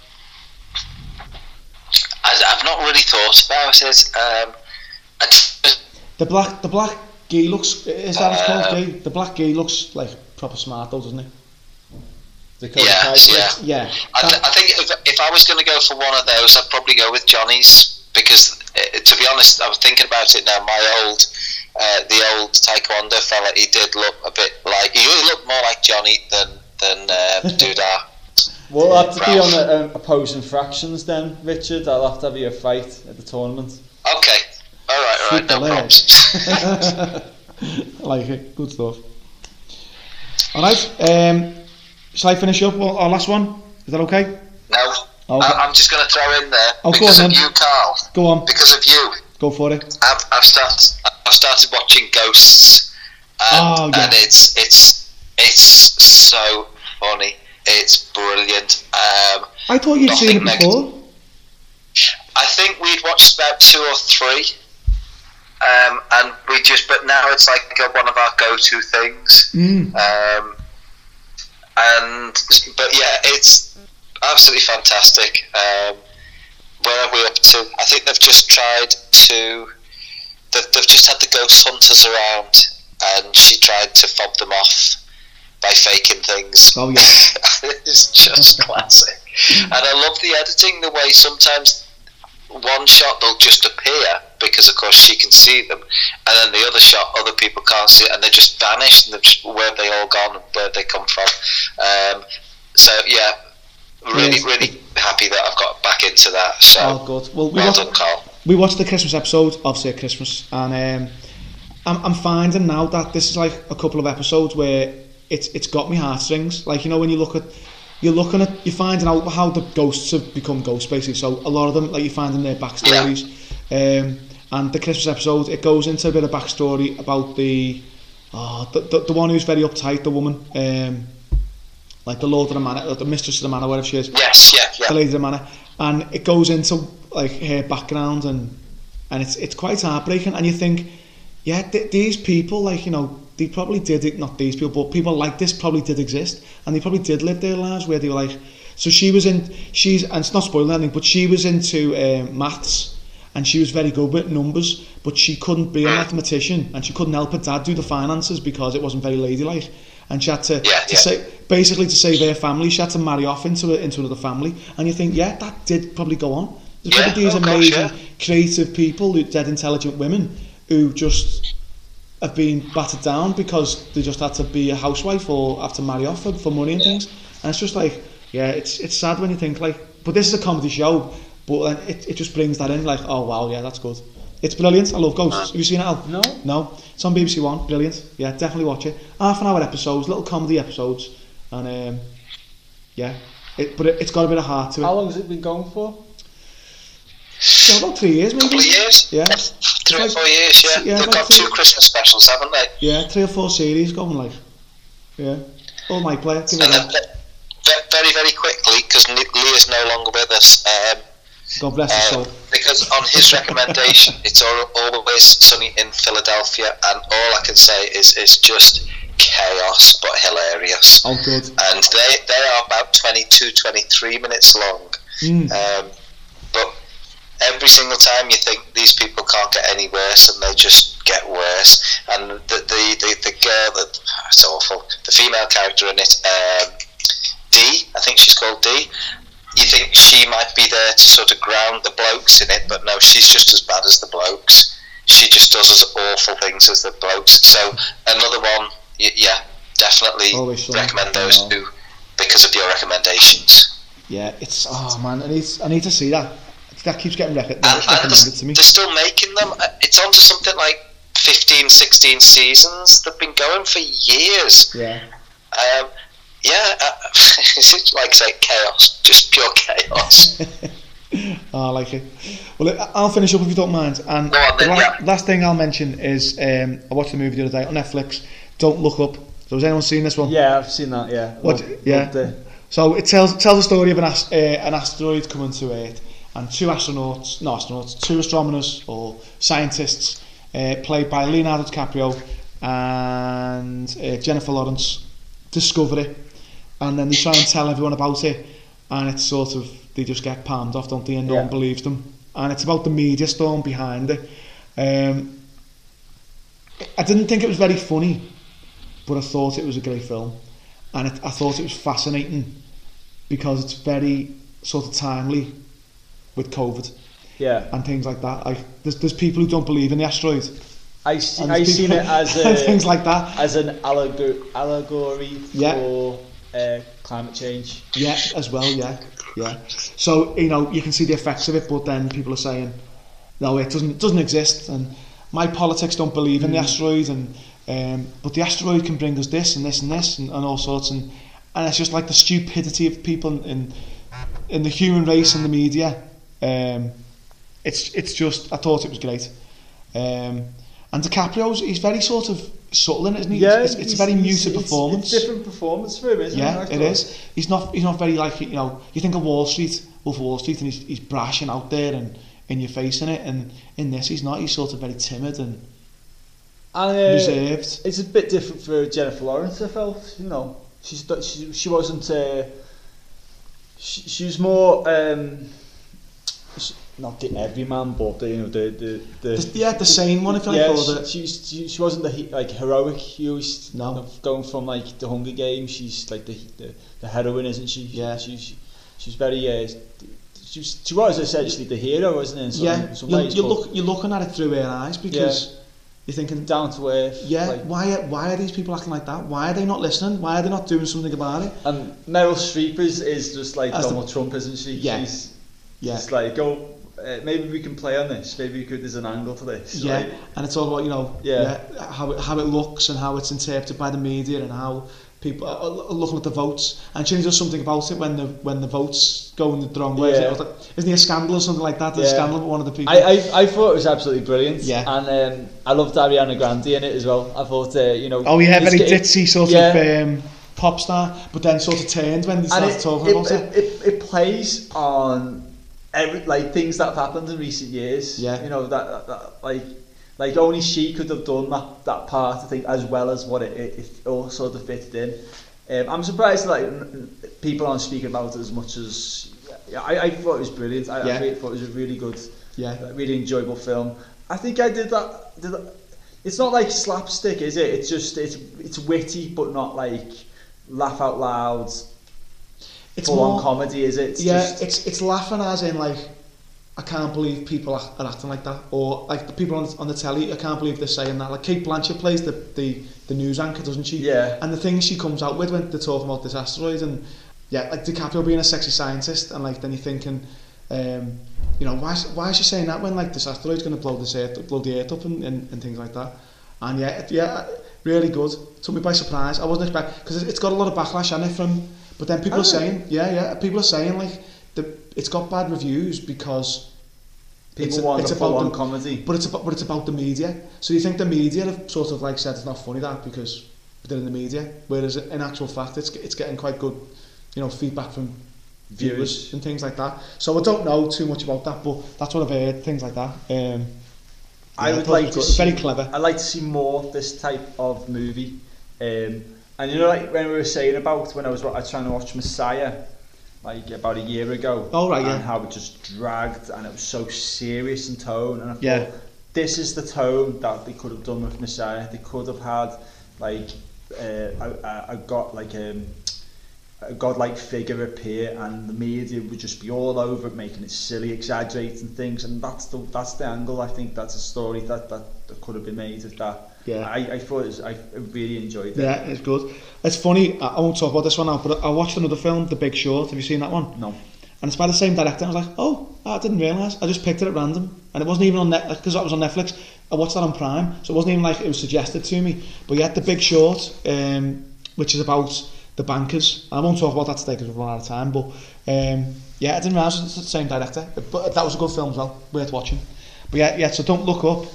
I've not really thought about it. Um, just, The black, the black gay looks. Is that it's called? Uh, Gay. The black gay looks like proper smart, though, doesn't he? The yeah, yeah. Yeah. I, th- I think if, if I was going to go for one of those, I'd probably go with Johnny's because, uh, to be honest, I was thinking about it now. My old, uh, the old Taekwondo fella, he did look a bit like he looked more like Johnny than than uh, Dudar. We'll have to be on the um, opposing fractions then, Richard. I'll have to have you a fight at the tournament. Okay, all right, all right, no problems. I like it. Good stuff. All right. Um, shall I finish up our last one? Is that okay? No, Okay. I, I'm just going to throw in there Oh, go because on of then. you, Carl. Go on. Because of you. Go for it. I've, I've started I've started watching Ghosts, and, Oh, yeah. and it's it's it's so funny. It's brilliant. Um, I thought you'd seen it before. I think we'd watched about two or three, um, and we just but now it's like one of our go-to things. Mm. Um, and but yeah, it's absolutely fantastic. Um, where are we up to? I think they've just tried to. They've, they've just had the ghost hunters around, and she tried to fob them off by faking things. Oh yeah. it's just classic, and I love the editing. The way sometimes one shot they'll just appear because of course she can see them, and then the other shot other people can't see it, and they just vanish, and just where have they all gone, and where they come from. Um, so yeah, really, Yes. really happy that I've got back into that. So Oh, good. Well, we well watched, done, Carl. we watched the Christmas episode, obviously Christmas, and um, I'm, I'm finding now that this is like a couple of episodes where it's it's got me heartstrings. Like you know when you look at you're looking at you're finding out how the ghosts have become ghosts basically. So a lot of them like you're finding their backstories. Um, and the Christmas episode it goes into a bit of backstory about the oh, the, the, the one who's very uptight, the woman, um, like the Lord of the Manor, the Mistress of the Manor, whatever she is Yes, yeah, the yeah. Lady of the Manor, and it goes into like her background and and it's it's quite heartbreaking. And you think, yeah, th- these people, like you know, they probably did it, not these people, but people like this probably did exist, and they probably did live their lives where they were like, so she was in, she's, and it's not spoiling anything, but she was into um, maths, and she was very good with numbers, but she couldn't be a hmm. mathematician, and she couldn't help her dad do the finances because it wasn't very ladylike, and she had to, yeah, to yeah. say, basically to save her family, she had to marry off into, into another family, and you think, yeah, that did probably go on. There's yeah, probably these amazing, yeah. creative people, dead intelligent women, who just have been battered down because they just had to be a housewife or have to marry off for, for money and things. And it's just like, yeah, it's it's sad when you think like, but this is a comedy show, but then it, it just brings that in like, oh wow, yeah, that's good. It's brilliant. I love Ghosts. Have you seen it, Al? No. No. It's on BBC One. Brilliant. Yeah, definitely watch it. Half an hour episodes, little comedy episodes, and um, yeah, it, but it, it's got a bit of heart to it. How long has it been going for? Yeah, about three years, maybe. couple of years. Yeah. Three or four years, yeah. yeah, They've got two Christmas specials, haven't they? Yeah, three or four series going like. Yeah. All my play. Give And then very, very quickly, because Lee is no longer with us, um, God bless his um, soul. because on his recommendation, it's al- always sunny in Philadelphia, and all I can say is it's just chaos but hilarious. Oh, good. And they, they are about 22, 23 minutes long. Mm. Um, every single time you think these people can't get any worse, and they just get worse. And the the, the, the girl that it's awful. The female character in it, um, Dee, I think she's called Dee. You think she might be there to sort of ground the blokes in it, but no, she's just as bad as the blokes. She just does as awful things as the blokes. So another one, yeah, definitely recommend those two because of your recommendations. Yeah, it's oh man, I need I need to see that. That keeps getting rec- and, and recommended to me. they're still making them. Uh, It's on to something like 15, 16 seasons. They've been going for years. Yeah. Um, yeah, uh, it's like say, chaos, just pure chaos. oh, I like it. Well, I- I'll finish up if you don't mind. And Go on the then, la- yeah. last thing I'll mention is um, I watched a movie the other day on Netflix. Don't look up. So has anyone seen this one? Yeah, I've seen that. Yeah. What- Loved- yeah. loved it. So it tells tells the story of an, ast- uh, an asteroid coming to Earth, and two astronauts, no astronauts, two astronomers or scientists, uh, played by Leonardo DiCaprio and uh, Jennifer Lawrence, discover it, and then they try and tell everyone about it, and it's sort of they just get palmed off, don't they? And no Yeah. one believes them, and it's about the media storm behind it. Um, I didn't think it was very funny, but I thought it was a great film, and it, I thought it was fascinating because it's very sort of timely with COVID Yeah. and things like that. Like there's there's people who don't believe in the asteroid. I see, I seen it as a, things like that. as an allegory, allegory Yeah. for uh, climate change. Yeah, as well. Yeah, yeah. So you know you can see the effects of it, but then people are saying, no, it doesn't doesn't exist, and my politics don't believe in the asteroid, and um, but the asteroid can bring us this and this and this and, and all sorts, and and it's just like the stupidity of people in in the human race and the media. Um, it's it's just I thought it was great. Um, and DiCaprio's he's very sort of subtle in it, isn't he? it's, it's a very muted performance. It's different performance for him, isn't it? Yeah, it is. He's not. He's not very like you know. You think of Wall Street, Wolf of Wall Street, and he's he's brash and out there and in your face in it. And in this, he's not. He's sort of very timid and And, uh, reserved. It's a bit different for Jennifer Lawrence. I felt, you know, she's she she wasn't. Uh, she, she was more. Um, not the everyman, but the, you know the the, the The- yeah, the sane one, if you like, yeah, she, the- she, she wasn't the like heroic. You always No. know, going from like the Hunger Games. She's like the the, the heroine, isn't she? Yeah. She's she's very. Uh, she, was, she was essentially the hero, wasn't it? Some, yeah, some you're, ways, you're, look, you're looking at it through her eyes because you're thinking, down to earth. yeah, like- why, are- why are these people acting like that? Why are they not listening? Why are they not doing something about it? and Meryl Streep is, is just like As the- Donald Trump, isn't she? Yeah. She's Yeah. just like, go. Uh, maybe we can play on this. Maybe we could. There's an angle to this. Yeah, Like, and it's all about you know Yeah. yeah, how it, how it looks and how it's interpreted by the media and how people are are looking at the votes and she does something about it when the when the votes go in the wrong way. Yeah. It was like, isn't he a scandal or something like that? There's Yeah. a scandal about one of the people. I, I, I thought it was absolutely brilliant. Yeah. And um, I loved Ariana Grande in it as well. I thought, uh, you know. oh yeah, it's very get- ditzy sort yeah. of um, pop star, but then sort of turned when they and started it, talking it, about it. it, it, it plays on every like things that have happened in recent years. Yeah. You know that, that, that like like only she could have done that that part. I think as well as what it, it, it all sort of fitted in. Um, I'm surprised like people aren't speaking about it as much as. Yeah, I, I thought it was brilliant. I, Yeah. I really thought it was a really good, Yeah. really enjoyable film. I think I did that. Did that it's not like slapstick, is it? It's just it's it's witty, but not like laugh out loud It's full on more, comedy, is it? It's yeah, just, it's it's laughing as in like I can't believe people are, are acting like that, or like the people on, on the telly. I can't believe they're saying that. Like Cate Blanchett plays the, the, the news anchor, doesn't she? Yeah. And the things she comes out with when they're talking about this asteroid, and yeah, like DiCaprio being a sexy scientist, and like then you're thinking, um, you know, why why is she saying that when like this asteroid's going to blow this earth, blow the earth up, and, and, and things like that. And yeah, yeah, really good. Took me by surprise. I wasn't expecting because it's got a lot of backlash on it from. But then people Oh, are saying, yeah, yeah, people are saying like the it's got bad reviews because people it's, want it's about the, comedy. but it's about but it's about the media. So you think the media have sort of like said it's not funny that because they're in the media, whereas in actual fact it's it's getting quite good, you know, feedback from viewers Viewers. and things like that. So I don't know too much about that, but that's what I've heard, things like that. Um, I yeah, would like to see, very clever. I'd like to see more of this type of movie. Um, and you know, like when we were saying about when I was, I was trying to watch Messiah, like about a year ago. Oh, right, yeah. And how it just dragged and it was so serious in tone. And I thought, Yeah. this is the tone that they could have done with Messiah. They could have had like uh, a got like um, a godlike figure appear, and the media would just be all over it, making it silly, exaggerating things, and that's the that's the angle. I think that's a story that that, that could have been made of that. Yeah. I, I thought it was, I really enjoyed it. Yeah, it's good. It's funny. I, I won't talk about this one now, but I watched another film, The Big Short. Have you seen that one? No. And it's by the same director. I was like, oh, I didn't realise. I just picked it at random, and it wasn't even on Netflix because that was on Netflix. I watched that on Prime, so it wasn't even like it was suggested to me. But yeah, The Big Short, um, which is about the bankers. And I won't talk about that today because we've run out of time. But um, yeah, I didn't realise it was the same director. But that was a good film as well, worth watching. But yeah, yeah. So don't look up.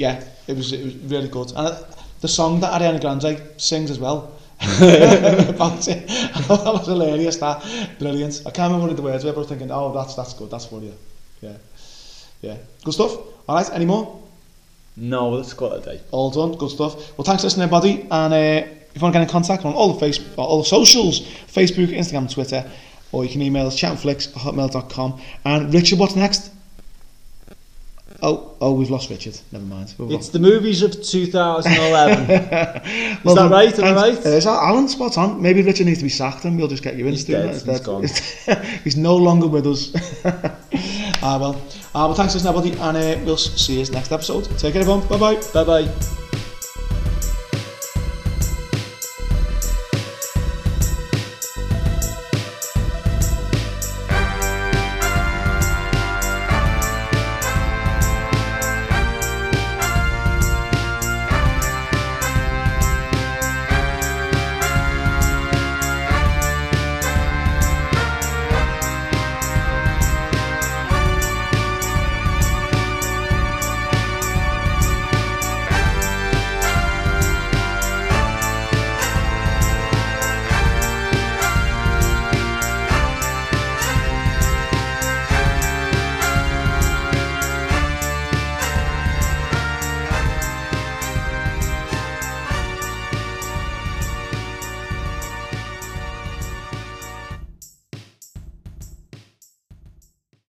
yeah, it was, it was really good. And the song that Ariana Grande sings as well, about it. that was hilarious, that. Brilliant. I can't remember what the words were, but I was thinking, oh, that's, that's good, that's funny. Yeah. Yeah. Good stuff. All right, any more? No, that's quite a day. All done, good stuff. Well, thanks for listening, everybody. And uh, if you want to get in contact on all the, Facebook, uh, all the socials, Facebook, Instagram, Twitter, or you can email us chatflix, at hotmail.com. And Richard, what's next? Oh, oh, we've lost Richard. Never mind. We'll it's the movies of 2011. Is that right? Am I right? Uh, so Alan spot on. Maybe Richard needs to be sacked and we'll just get you in. He's dead. He's, dead. gone. He's no longer with us. ah, well. Ah, well, thanks for listening, everybody. And uh, we'll see you next episode. Take care, everyone. Bye-bye. Bye-bye.